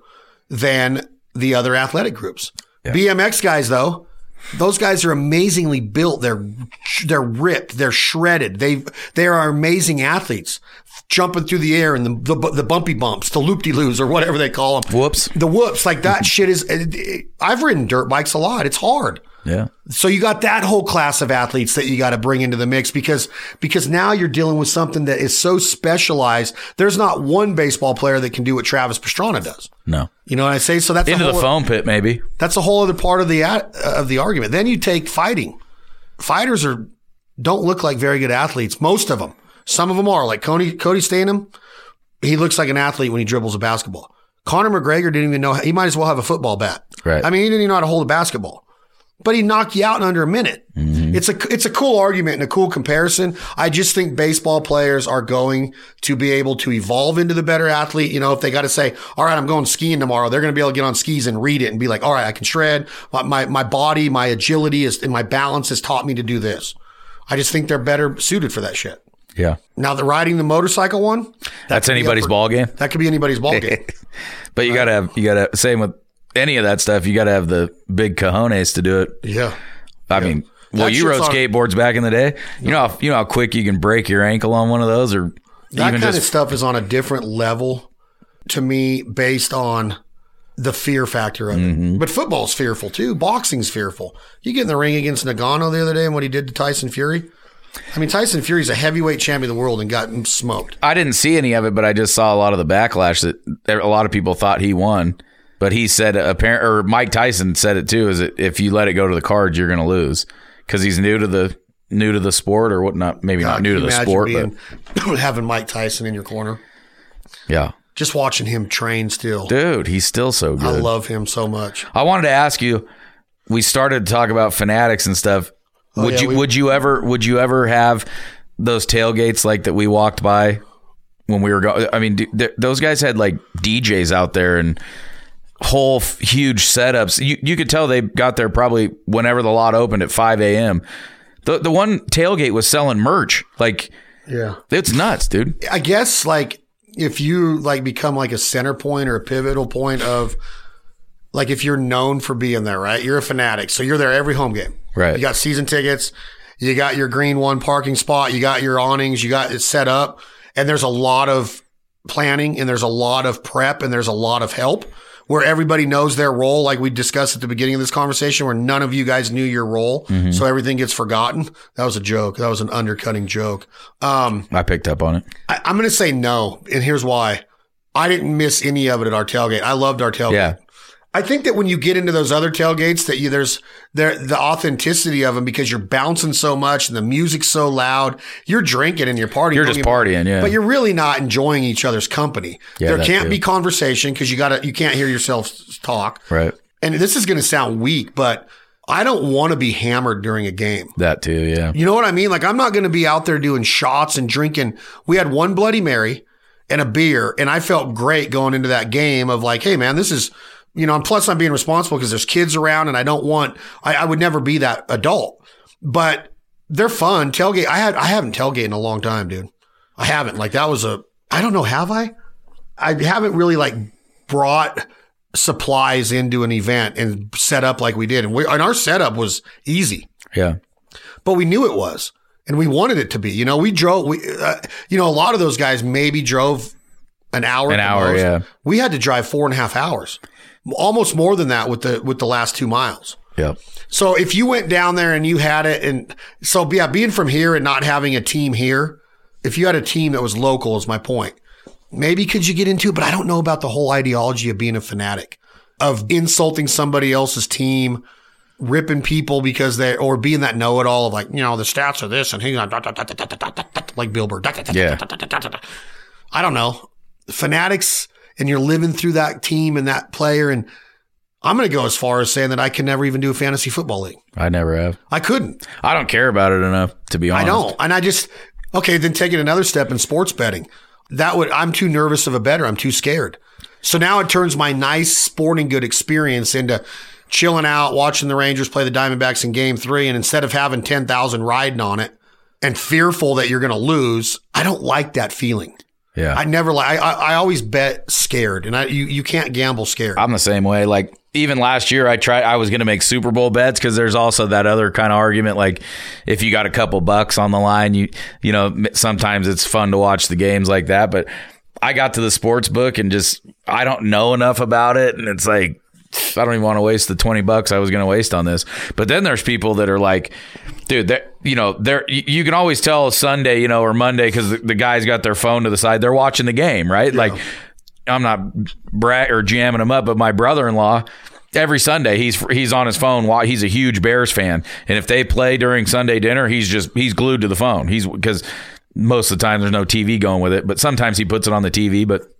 than the other athletic groups. BMX guys, though, those guys are amazingly built. They're they're ripped. They're shredded. They they are amazing athletes, jumping through the air and the the, the bumpy bumps, the loop de loos, or whatever they call them. Whoops. The whoops, like that mm-hmm. shit is. I've ridden dirt bikes a lot. It's hard. Yeah. So you got that whole class of athletes that you got to bring into the mix because because now you're dealing with something that is so specialized. There's not one baseball player that can do what Travis Pastrana does. No. You know what I say? So that's Into the foam pit, maybe. that's a whole other part of the uh, of the argument. Then you take fighting. Fighters are don't look like very good athletes. Most of them. Some of them are like Cody Cody Stanham. He looks like an athlete when he dribbles a basketball. Conor McGregor didn't even know he might as well have a football bat. Right. I mean, he didn't even know how to hold a basketball. But he knocked you out in under a minute. Mm-hmm. It's a it's a cool argument and a cool comparison. I just think baseball players are going to be able to evolve into the better athlete. You know, if they got to say, "All right, I'm going skiing tomorrow," they're going to be able to get on skis and read it and be like, "All right, I can shred. My my, my body, my agility is and my balance has taught me to do this." I just think they're better suited for that shit. Yeah. Now, the riding the motorcycle one, That's could anybody's for- ball game. That could be anybody's ball game. [LAUGHS] But you gotta have you gotta same with any of that stuff, you gotta have the big cojones to do it. yeah. I mean well, That you rode on- skateboards back in the day. You know how you know how quick you can break your ankle on one of those or That kind just of stuff is on a different level to me based on the fear factor of Mm-hmm. it. But football's fearful too. Boxing's fearful. You get in the ring against Ngannou the other day and what he did to Tyson Fury. I mean, Tyson Fury's a heavyweight champion of the world and got smoked. I didn't see any of it, but I just saw a lot of the backlash that a lot of people thought he won. But he said, apparent, or Mike Tyson said it too, is that if you let it go to the cards, you're going to lose because he's new to the new to the sport or whatnot. Maybe not new to the sport, being- [CLEARS THROAT] having Mike Tyson in your corner. yeah, Just watching him train still. dude, he's still so good. I love him so much. I wanted to ask you. We started to talk about fanatics and stuff. Oh, would Oh, yeah, you we- would you ever would you ever have those tailgates like that we walked by when we were going? I mean, d- th- those guys had like DJs out there and whole f- huge setups. You you could tell they got there probably whenever the lot opened at five a.m. The the one tailgate was selling merch. Like Yeah. it's nuts, dude. I guess like if you like become like a center point or a pivotal point of like if you're known for being there, right? You're a fanatic. So you're there every home game. Right. You got season tickets, you got your green one parking spot, you got your awnings, you got it set up, and there's a lot of planning and there's a lot of prep and there's a lot of help where everybody knows their role, like we discussed at the beginning of this conversation, where none of you guys knew your role. So everything gets forgotten. That was a joke. That was an undercutting joke. Um, I picked up on it. I, I'm going to say no, and here's why. I didn't miss any of it at our tailgate. I loved our tailgate. Yeah. I think that when you get into those other tailgates, that you there's there the authenticity of them because you're bouncing so much and the music's so loud. You're drinking and you're partying. You're just me- partying, yeah. But you're really not enjoying each other's company. Yeah, there can't too. be conversation because you got to you can't hear yourself talk. Right. And this is going to sound weak, but I don't want to be hammered during a game. That too. Yeah. You know what I mean? Like I'm not going to be out there doing shots and drinking. We had one Bloody Mary and a beer, and I felt great going into that game of like, hey man, this is You know, and plus I'm being responsible because there's kids around and I don't want, I, I would never be that adult, but they're fun. Tailgate. I had, I haven't tailgated in a long time, dude. I haven't. Like that was a, I don't know. Have I? I haven't really like brought supplies into an event and set up like we did. And we, and our setup was easy, Yeah. but we knew it was and we wanted it to be, you know, we drove, we, uh, you know, a lot of those guys maybe drove an hour. An hour, most. yeah. We had to drive four and a half hours, almost more than that with the with the last two miles. Yeah. So if you went down there and you had it, and so yeah, being from here and not having a team here, if you had a team that was local, is my point. Maybe could you get into it, but I don't know about the whole ideology of being a fanatic, of insulting somebody else's team, ripping people because they or being that know it all of like you know the stats are this and hang on like Bill Burr. Yeah. I don't know. Fanatics and you're living through that team and that player and. I'm going to go as far as saying that I can never even do a fantasy football league. I never have. I couldn't. I don't care about it enough to be honest. I don't. And I just, okay, then taking another step in sports betting. That would, I'm too nervous of a better. I'm too scared. So now it turns my nice sporting good experience into chilling out, watching the Rangers play the Diamondbacks in game three. And instead of having 10,000 riding on it and fearful that you're going to lose, I don't like that feeling. Yeah. I never like, I, I always bet scared and I, you, you can't gamble scared. I'm the same way. Like even last year, I tried. I was going to make Super Bowl bets because there's also that other kind of argument. Like if you got a couple bucks on the line, you you know sometimes it's fun to watch the games like that. But I got to the sports book and just I don't know enough about it, and it's like I don't even want to waste the twenty bucks I was going to waste on this. But then there's people that are like, dude, that you know, they're you can always tell Sunday, you know, or Monday because the, the guys got their phone to the side, they're watching the game, right? Like. I'm not brat or jamming them up, but my brother-in-law every Sunday he's he's on his phone. He's a huge Bears fan, and if they play during Sunday dinner, he's just he's glued to the phone. He's because most of the time there's no TV going with it, but sometimes he puts it on the TV. But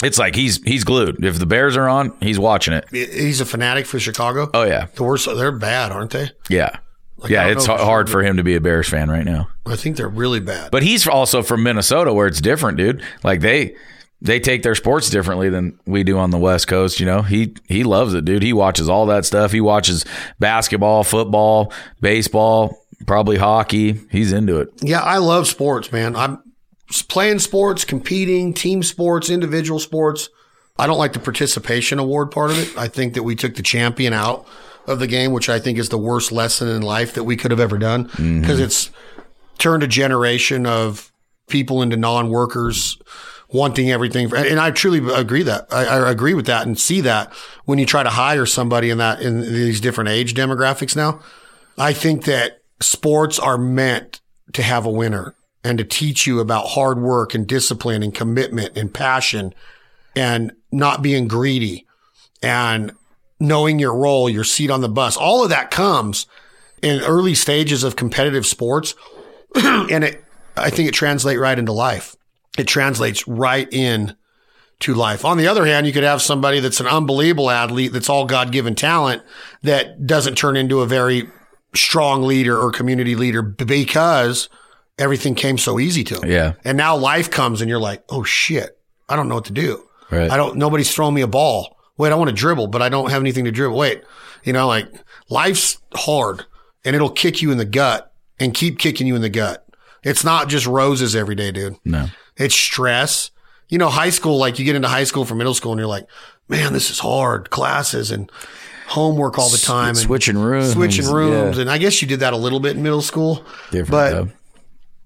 it's like he's he's glued. If the Bears are on, he's watching it. He's a fanatic for Chicago. Oh yeah, The worst, they're bad, aren't they? yeah, I yeah. It's hard sure, for him to be a Bears fan right now. I think they're really bad. But he's also from Minnesota, where it's different, dude. Like they they take their sports differently than we do on the West Coast. You know, he he loves it, dude. He watches all that stuff. He watches basketball, football, baseball, probably hockey. He's into it. Yeah, I love sports, man. I'm playing sports, competing, team sports, individual sports. I don't like the participation award part of it. I think that we took the champion out of the game, which I think is the worst lesson in life that we could have ever done mm-hmm. because it's turned a generation of people into non-workers wanting everything. And I truly agree that I, I agree with that and see that when you try to hire somebody in that in these different age demographics now. I think that sports are meant to have a winner and to teach you about hard work and discipline and commitment and passion and not being greedy and knowing your role, your seat on the bus. All of that comes in early stages of competitive sports. [CLEARS THROAT] and it, I think it translates right into life. It translates right in to life. On the other hand, you could have somebody that's an unbelievable athlete that's all God given talent that doesn't turn into a very strong leader or community leader because everything came so easy to him. Yeah. And now life comes and you're like, oh shit, I don't know what to do. Right. I don't, nobody's throwing me a ball. Wait, I want to dribble, but I don't have anything to dribble. Wait, you know, like life's hard and it'll kick you in the gut and keep kicking you in the gut. It's not just roses every day, dude. No. It's stress. You know, high school, like you get into high school from middle school and you're like, man, this is hard. Classes and homework all the time. And switching rooms, Switching rooms. yeah. And I guess you did that a little bit in middle school. Different, But though.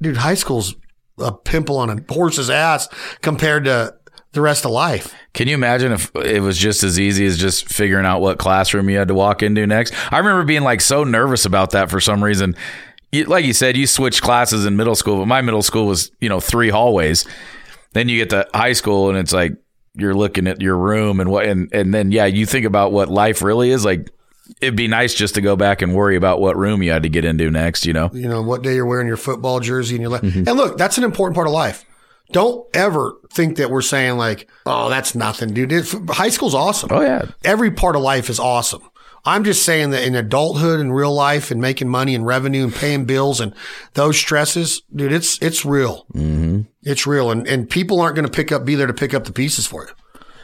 dude, high school's a pimple on a horse's ass compared to the rest of life. Can you imagine if it was just as easy as just figuring out what classroom you had to walk into next? I remember being like so nervous about that for some reason. You, like you said, you switched classes in middle school, but my middle school was, you know, three hallways. Then you get to high school and it's like you're looking at your room and what, and, and then, yeah, you think about what life really is. Like it'd be nice just to go back and worry about what room you had to get into next, you know? You know, what day you're wearing your football jersey and you're like, mm-hmm. and look, that's an important part of life. Don't ever think that we're saying like, oh, that's nothing, dude. High school's awesome. Oh, yeah. Every part of life is awesome. I'm just saying that in adulthood and real life and making money and revenue and paying bills and those stresses, dude, it's, it's real. Mm-hmm. It's real. And, and people aren't going to pick up, be there to pick up the pieces for you.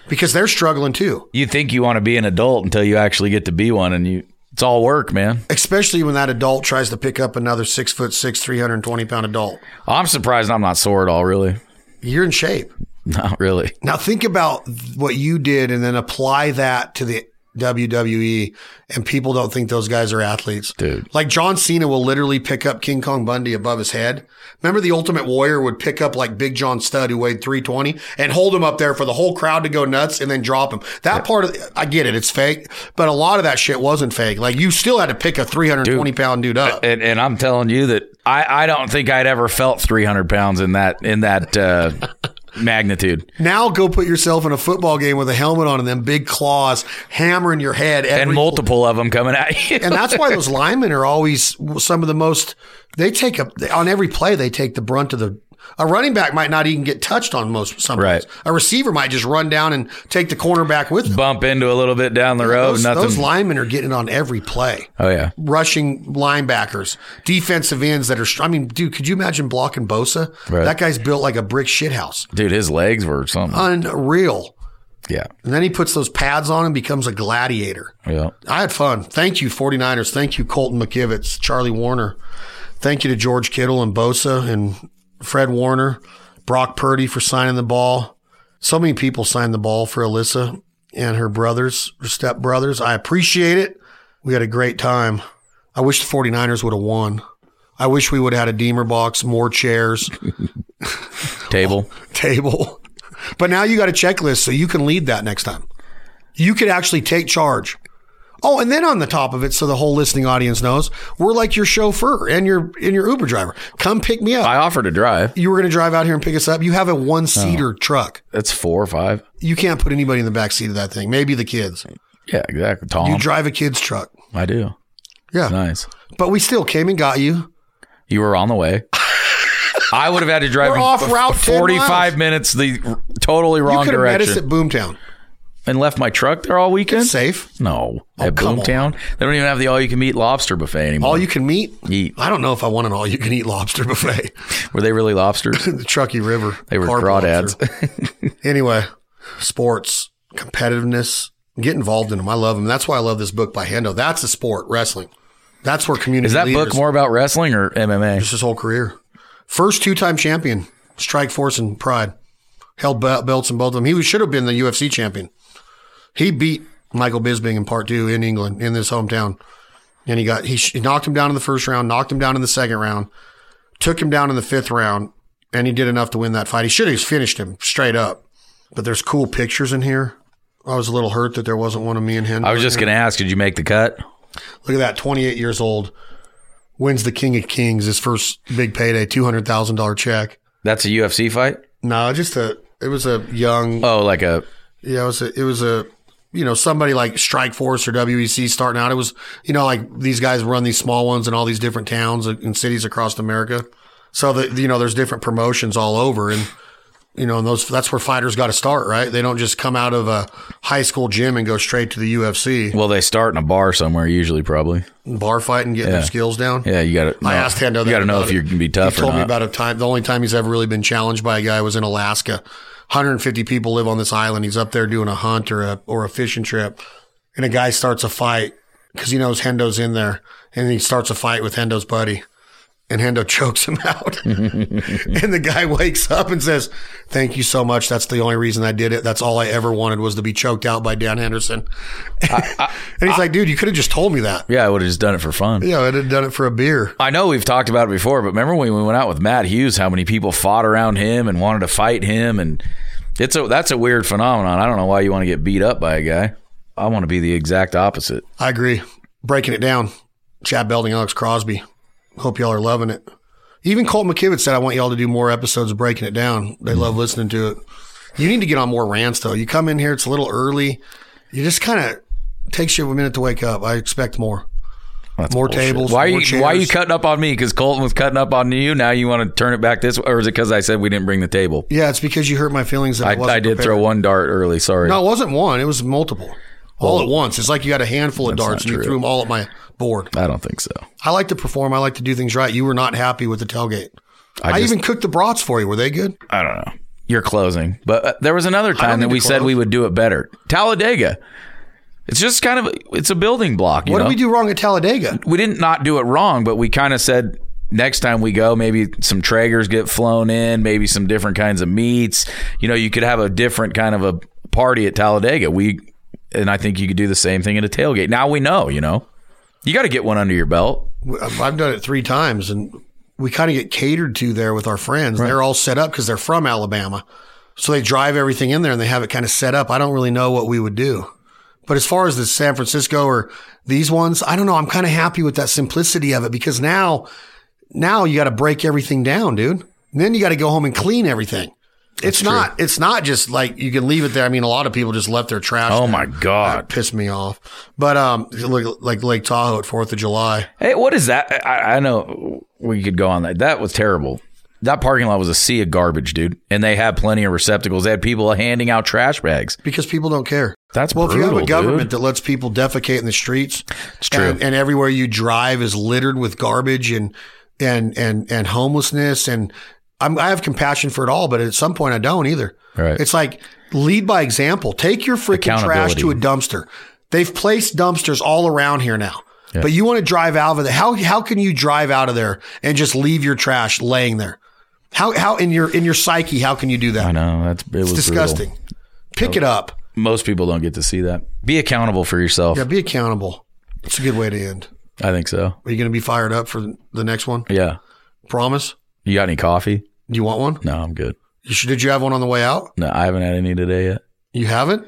because they're struggling too. You think you want to be an adult until you actually get to be one, and you it's all work, man. Especially when that adult tries to pick up another six foot six, 320 pound adult. I'm surprised I'm not sore at all, really. You're in shape. Not really. Now think about what you did and then apply that to the WWE and people don't think those guys are athletes. Dude. Like John Cena will literally pick up King Kong Bundy above his head. Remember the Ultimate Warrior would pick up like Big John Studd who weighed 320 and hold him up there for the whole crowd to go nuts and then drop him. That part of I get it, it's fake, but a lot of that shit wasn't fake. Like you still had to pick a 320 pound dude up. And, and I'm telling you that I, I don't think I'd ever felt 300 pounds in that in that uh, magnitude. Now go put yourself in a football game with a helmet on and them big claws hammering your head every And multiple of them coming at you. and that's why those [LAUGHS] linemen are always some of the most. They take a on every play. They take the brunt of the. A running back might not even get touched on most some Right. A receiver might just run down and take the cornerback with them. Bump into a little bit down the road. Those, nothing. those linemen are getting on every play. oh yeah. Rushing linebackers, defensive ends that are. I mean, dude, could you imagine blocking Bosa? Right. That guy's built like a brick shithouse. Dude, his legs were something. Unreal. yeah. And then he puts those pads on and becomes a gladiator. Yeah. I had fun. Thank you, 49ers. Thank you, Colton McKivitz, Charlie Woerner. Thank you to George Kittle and Bosa and Fred Warner, Brock Purdy for signing the ball. So many people signed the ball for Alyssa and her brothers, her step brothers. I appreciate it. We had a great time. I wish the 49ers would have won. I wish we would have had a Deemer box, more chairs, [LAUGHS] Table. [LAUGHS] table. But now you got a checklist so you can lead that next time. You could actually take charge. Oh, and then on the top of it, so the whole listening audience knows, we're like your chauffeur and your and your Uber driver. Come pick me up. I offered to drive. you were going to drive out here and pick us up. You have a one seater truck. That's four or five. You can't put anybody in the back seat of that thing. Maybe the kids. Yeah, exactly. Tom. You drive a kid's truck. I do. Yeah, Nice. but we still came and got you. You were on the way. I would have had to drive [LAUGHS] We're off route 45 miles. minutes the totally You wrong could have met us at Boomtown. And left my truck there all weekend. Safe. No, oh, at Oh, come Boomtown, they don't even have the all-you-can-eat lobster buffet anymore. All you can meet. eat I don't know if I want an all you can eat lobster buffet. [LAUGHS] were they really lobsters? [LAUGHS] the Truckee River. They were crawdads. [LAUGHS] anyway, sports, competitiveness, get involved in them. I love them. That's why I love this book by Hendo. That's a sport, wrestling. That's where community Is that leaders, book more about wrestling or MMA? just his whole career. First two time champion, Strikeforce and Pride. Held belts in both of them. He should have been the UFC champion. He beat Michael Bisping in part two in England, in his hometown. And he got, he, sh- he knocked him down in the first round, knocked him down in the second round, took him down in the fifth round, and he did enough to win that fight. He should have finished him straight up. But there's cool pictures in here. I was a little hurt that there wasn't one of me and him. I was just going to ask, did you make the cut? Look at that, 28 years old, wins the King of Kings, his first big payday, $200,000 check. That's a UFC fight? No, just a, it was a young, Oh, like a yeah, it was a, it was a, you know, somebody like Strikeforce or WEC starting out. It was, you know, like these guys run these small ones in all these different towns and cities across America. So that, you know, there's different promotions all over and, you know, and those, that's where fighters got to start, right? They don't just come out of a high school gym and go straight to the UFC. well, they start in a bar somewhere usually, probably. bar fight and getting their skills down. Yeah, you got to. I asked Hendo. You got to know if you can be tough He told me about a time. The only time he's ever really been challenged by a guy was in Alaska. 150 people live on this island. He's up there doing a hunt or a or a fishing trip, and a guy starts a fight because he knows Hendo's in there, and he starts a fight with Hendo's buddy. And Hendo chokes him [LAUGHS] out. [LAUGHS] and the guy wakes up and says, Thank you so much. That's the only reason I did it. That's all I ever wanted was to be choked out by Dan Henderson. [LAUGHS] and he's like, Dude, you could have just told me that. yeah, I would have just done it for fun. Yeah, I'd have done it for a beer. I know we've talked about it before, but remember when we went out with Matt Hughes, how many people fought around him and wanted to fight him, and it's a that's a weird phenomenon. I don't know why you want to get beat up by a guy. I want to be the exact opposite. I agree. Breaking it down. Chad Belding, Alex Crosby. Hope y'all are loving it. Even Colt McKivitz said, I want y'all to do more episodes of Breaking It Down. They love listening to it. You need to get on more rants, though. You come in here, it's a little early. You just kind of takes you a minute to wake up. I expect more. That's More bullshit. tables, Why are more you Why are you cutting up on me? Because Colton was cutting up on you. Now you want to turn it back this way, or is it because I said we didn't bring the table? Yeah, it's because you hurt my feelings. That I, I, wasn't I did prepared. throw one dart early. Sorry. No, it wasn't one. It was multiple. All at once. It's like you got a handful of darts and you threw them all at my board. I don't think so. I like to perform. I like to do things right. You were not happy with the tailgate. I I, just- even cooked the brats for you. Were they good? I don't know. you're closing. But uh, there was another time that we said we would do it better. Talladega. It's just kind of it's a building block. You What know? did we do wrong at Talladega? we didn't not do it wrong, but we kind of said next time we go, maybe some Traegers get flown in, maybe some different kinds of meats. You know, you could have a different kind of a party at Talladega. We and I think you could do the same thing at a tailgate. Now we know, you know. You got to get one under your belt. I've done it three times, and we kind of get catered to there with our friends. They're all set up because they're from Alabama, so they drive everything in there and they have it kind of set up. I don't really know what we would do, but as far as the San Francisco or these ones, I don't know. I'm kind of happy with that simplicity of it because now, now you got to break everything down, dude. And then you got to go home and clean everything. It's not. It's not just like you can leave it there. I mean, a lot of people just left their trash. Oh my That god. pissed me off. But um, look like Lake Tahoe at Fourth of July. Hey, what is that? I, I know we could go on that. That was terrible. That parking lot was a sea of garbage, dude. And they had plenty of receptacles. They had people handing out trash bags. because people don't care. That's well, if you have a government dude. that lets people defecate in the streets, It's true. and, and everywhere you drive is littered with garbage and and and and homelessness, and I'm, I have compassion for it all, but at some point I don't either. Right. It's like lead by example. Take your freaking trash to a dumpster. They've placed dumpsters all around here now. Yeah. But you want to drive out of there. How how can you drive out of there and just leave your trash laying there? How how in your in your psyche, how can you do that? I know that's it was It's brutal. disgusting. Pick it up. Most people don't get to see that. Be accountable for yourself. Yeah, be accountable. It's a good way to end. I think so. Are you going to be fired up for the next one? Yeah. Promise? You got any coffee? Do you want one? No, I'm good. You should, did you have one on the way out? No, I haven't had any today yet. You haven't?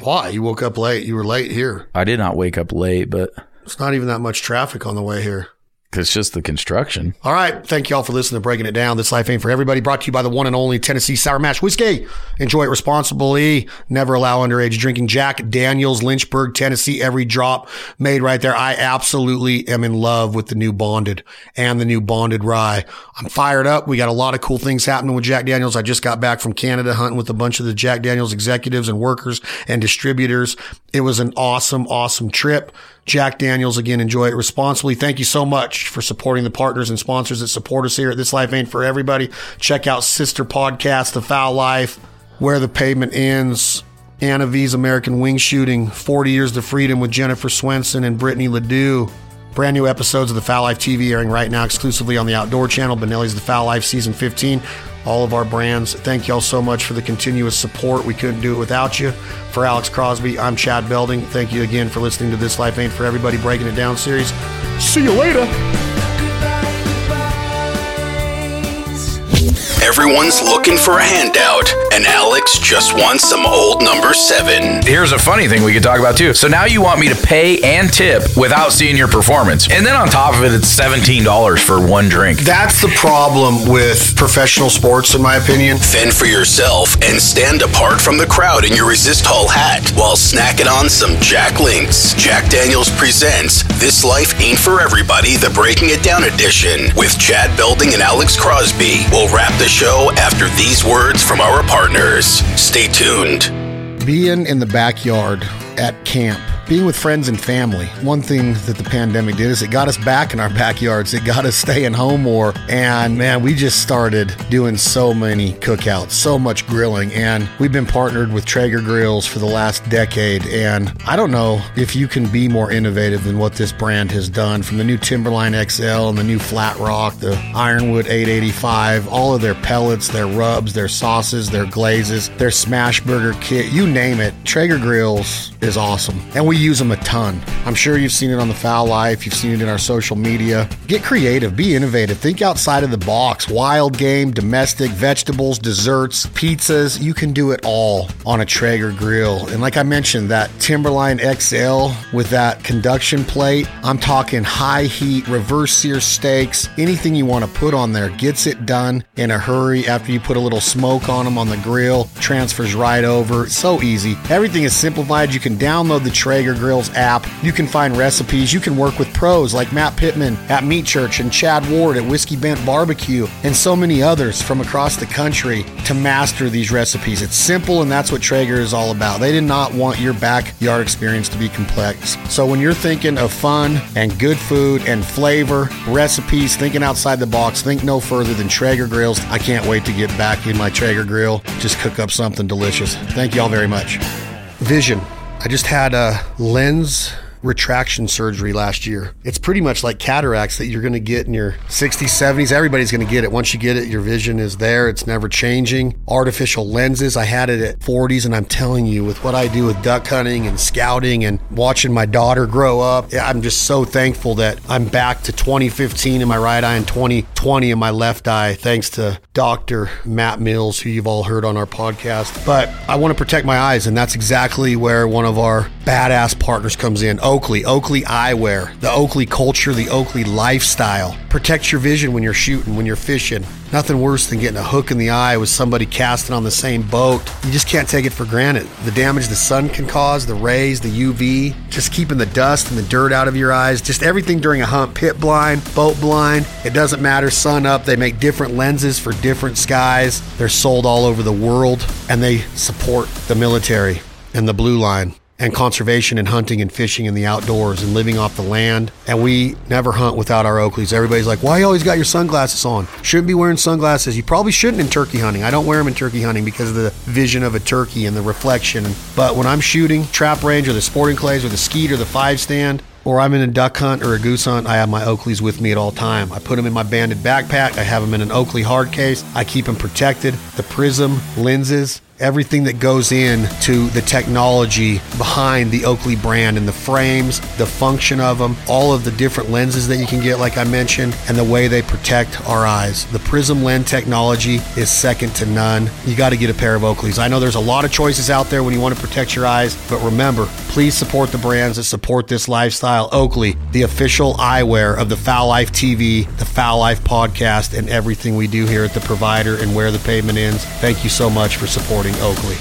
Why? You woke up late. You were late here. I did not wake up late, but It's not even that much traffic on the way here. It's just the construction. All right. Thank you all for listening to Breaking It Down. This Life Ain't For Everybody. Brought to you by the one and only Tennessee Sour Mash Whiskey. Enjoy it responsibly. Never allow underage drinking. Jack Daniels, Lynchburg, Tennessee. Every drop made right there. I absolutely am in love with the new Bonded and the new Bonded Rye. I'm fired up. We got a lot of cool things happening with Jack Daniels. I just got back from Canada hunting with a bunch of the Jack Daniels executives and workers and distributors. It was an awesome, awesome trip. Jack Daniels, again, enjoy it responsibly. Thank you so much for supporting the partners and sponsors that support us here at This Life Ain't For Everybody. Check out Sister Podcast, The Fowl Life, Where the Pavement Ends, Anna V's American Wing Shooting, 40 Years to Freedom with Jennifer Swenson and Brittany Ledoux. Brand new episodes of The Fowl Life TV airing right now exclusively on the Outdoor Channel, Benelli's The Fowl Life Season 15. All of our brands. Thank y'all so much for the continuous support. We couldn't do it without you. For Alex Crosby, I'm Chad Belding. Thank you again for listening to This Life Ain't For Everybody Breaking It Down series. See you later. Everyone's looking for a handout, and Alex just wants some old number seven. Here's a funny thing we could talk about too. So now you want me to pay and tip without seeing your performance. And then on top of it, it's $17 for one drink. That's the problem with professional sports, in my opinion. Fend for yourself and stand apart from the crowd in your Resist Hall hat while snacking on some Jack Links. Jack Daniels presents This Life Ain't For Everybody, the Breaking It Down edition with Chad Belding and Alex Crosby. We'll wrap the show after these words from our partners. Stay tuned. being in the backyard at camp, being with friends and family. One thing that the pandemic did is it got us back in our backyards. It got us staying home more. And man, we just started doing so many cookouts, so much grilling. And we've been partnered with Traeger Grills for the last decade. And I don't know if you can be more innovative than what this brand has done from the new Timberline XL and the new Flat Rock, the Ironwood 885, all of their pellets, their rubs, their sauces, their glazes, their smash burger kit, you name it. Traeger Grills is awesome. And we use them a ton. I'm sure you've seen it on the Fowl Life, you've seen it in our social media. Get creative, be innovative, think outside of the box. Wild game, domestic, vegetables, desserts, pizzas, you can do it all on a Traeger grill. And like I mentioned, that Timberline XL with that conduction plate, I'm talking high heat, reverse sear steaks, anything you want to put on there gets it done in a hurry after you put a little smoke on them on the grill, transfers right over. It's so easy. Everything is simplified. You can download the Traeger Grills app. You can find recipes. You can work with pros like Matt Pittman at Meat Church and Chad Ward at Whiskey Bent Barbecue and so many others from across the country to master these recipes. It's simple and that's what Traeger is all about. They did not want your backyard experience to be complex. So when you're thinking of fun and good food and flavor, recipes, thinking outside the box, think no further than Traeger Grills. I can't wait to get back in my Traeger grill. Just cook up something delicious. Thank you all very much. Vision. I just had a lens retraction surgery last year. It's pretty much like cataracts that you're going to get in your 60s, 70s. Everybody's going to get it. Once you get it, your vision is there. It's never changing. Artificial lenses. I had it at 40s, and I'm telling you, with what I do with duck hunting and scouting and watching my daughter grow up, I'm just so thankful that I'm back to 2015 in my right eye and 2020 in my left eye, thanks to Dr. Matt Mills, who you've all heard on our podcast. But I want to protect my eyes, and that's exactly where one of our badass partners comes in. Oakley, Oakley Eyewear, the Oakley culture, the Oakley lifestyle. Protect your vision when you're shooting, when you're fishing. Nothing worse than getting a hook in the eye with somebody casting on the same boat. You just can't take it for granted. The damage the sun can cause, the rays, the UV, just keeping the dust and the dirt out of your eyes, just everything during a hunt, pit blind, boat blind. It doesn't matter, sun up. They make different lenses for different skies. They're sold all over the world and they support the military and the blue line and conservation and hunting and fishing in the outdoors and living off the land. And we never hunt without our Oakleys. Everybody's like, why you always got your sunglasses on? Shouldn't be wearing sunglasses. You probably shouldn't in turkey hunting. I don't wear them in turkey hunting because of the vision of a turkey and the reflection. But when I'm shooting trap range or the sporting clays or the skeet or the five stand, or I'm in a duck hunt or a goose hunt, I have my Oakleys with me at all time. I put them in my banded backpack. I have them in an Oakley hard case. I keep them protected. The prism lenses, everything that goes into the technology behind the Oakley brand and the frames, the function of them, all of the different lenses that you can get, like I mentioned, and the way they protect our eyes. The Prism lens technology is second to none. You got to get a pair of Oakleys. I know there's a lot of choices out there when you want to protect your eyes, but remember, please support the brands that support this lifestyle. Oakley, the official eyewear of the Fowl Life TV, the Fowl Life podcast, and everything we do here at the provider and where the pavement ends. Thank you so much for supporting Oakley.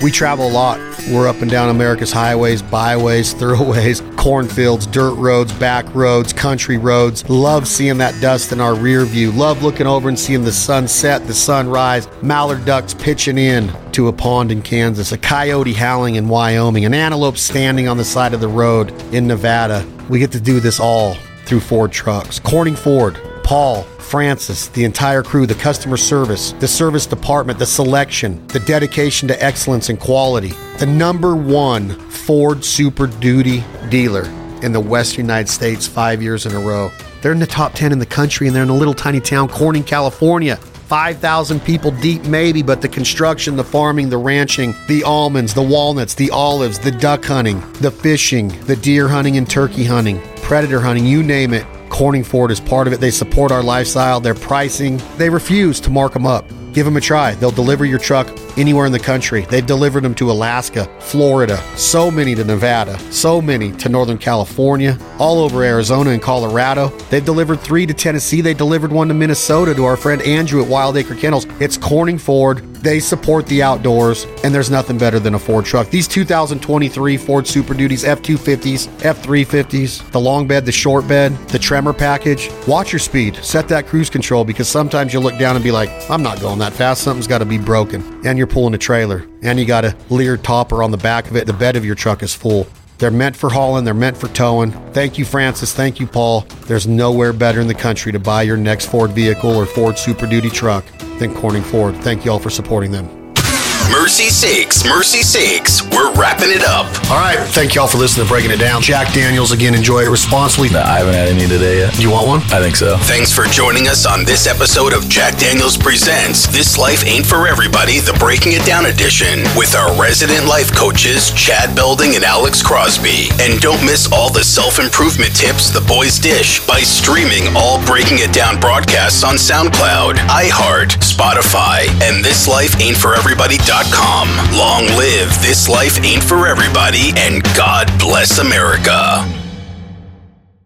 We travel a lot. We're up and down America's highways, byways, [LAUGHS] thoroughways, cornfields, dirt roads, back roads, country roads. Love seeing that dust in our rear view. Love looking over and seeing the sunset, the sunrise, mallard ducks pitching in to a pond in Kansas, a coyote howling in Wyoming, an antelope standing on the side of the road in Nevada. We get to do this all through Ford trucks. Corning Ford, Paul, Francis, the entire crew, the customer service, the service department, the selection, the dedication to excellence and quality. The number one Ford Super Duty dealer in the Western United States five years in a row. They're in the top 10 in the country and they're in a little tiny town, Corning, California. 5,000 people deep, maybe, but the construction, the farming, the ranching, the almonds, the walnuts, the olives, the duck hunting, the fishing, the deer hunting and turkey hunting, predator hunting, you name it. Corning Ford is part of it. They support our lifestyle, their pricing. They refuse to mark them up. Give them a try. They'll deliver your truck anywhere in the country. They've delivered them to Alaska, Florida, so many to Nevada, so many to Northern California, all over Arizona and Colorado. They've delivered three to Tennessee. They delivered one to Minnesota to our friend Andrew at Wild Acre Kennels. It's Corning Ford. They support the outdoors, and there's nothing better than a Ford truck. These 2023 Ford Super Duties F 250s, F 350s, the long bed, the short bed, the tremor package. Watch your speed. Set that cruise control because sometimes you'll look down and be like, I'm not going that fast. Something's got to be broken. And you're pulling a trailer, and you got a Leer topper on the back of it. The bed of your truck is full. They're meant for hauling, they're meant for towing. Thank you, Francis. Thank you, Paul. There's nowhere better in the country to buy your next Ford vehicle or Ford Super Duty truck than Corning Ford. Thank you all for supporting them. Mercy sakes, mercy sakes, we're wrapping it up. All right. Thank you all for listening to Breaking It Down. Jack Daniels, again, enjoy it responsibly. I haven't had any today yet. You want one? I think so. Thanks for joining us on this episode of Jack Daniels Presents This Life Ain't For Everybody, the Breaking It Down edition, with our resident life coaches, Chad Belding and Alex Crosby. And don't miss all the self improvement tips the boys dish by streaming all Breaking It Down broadcasts on SoundCloud, iHeart, Spotify, and ThisLifeAin'tForEverybody.com. Long live This Life Ain't For Everybody, and God bless America.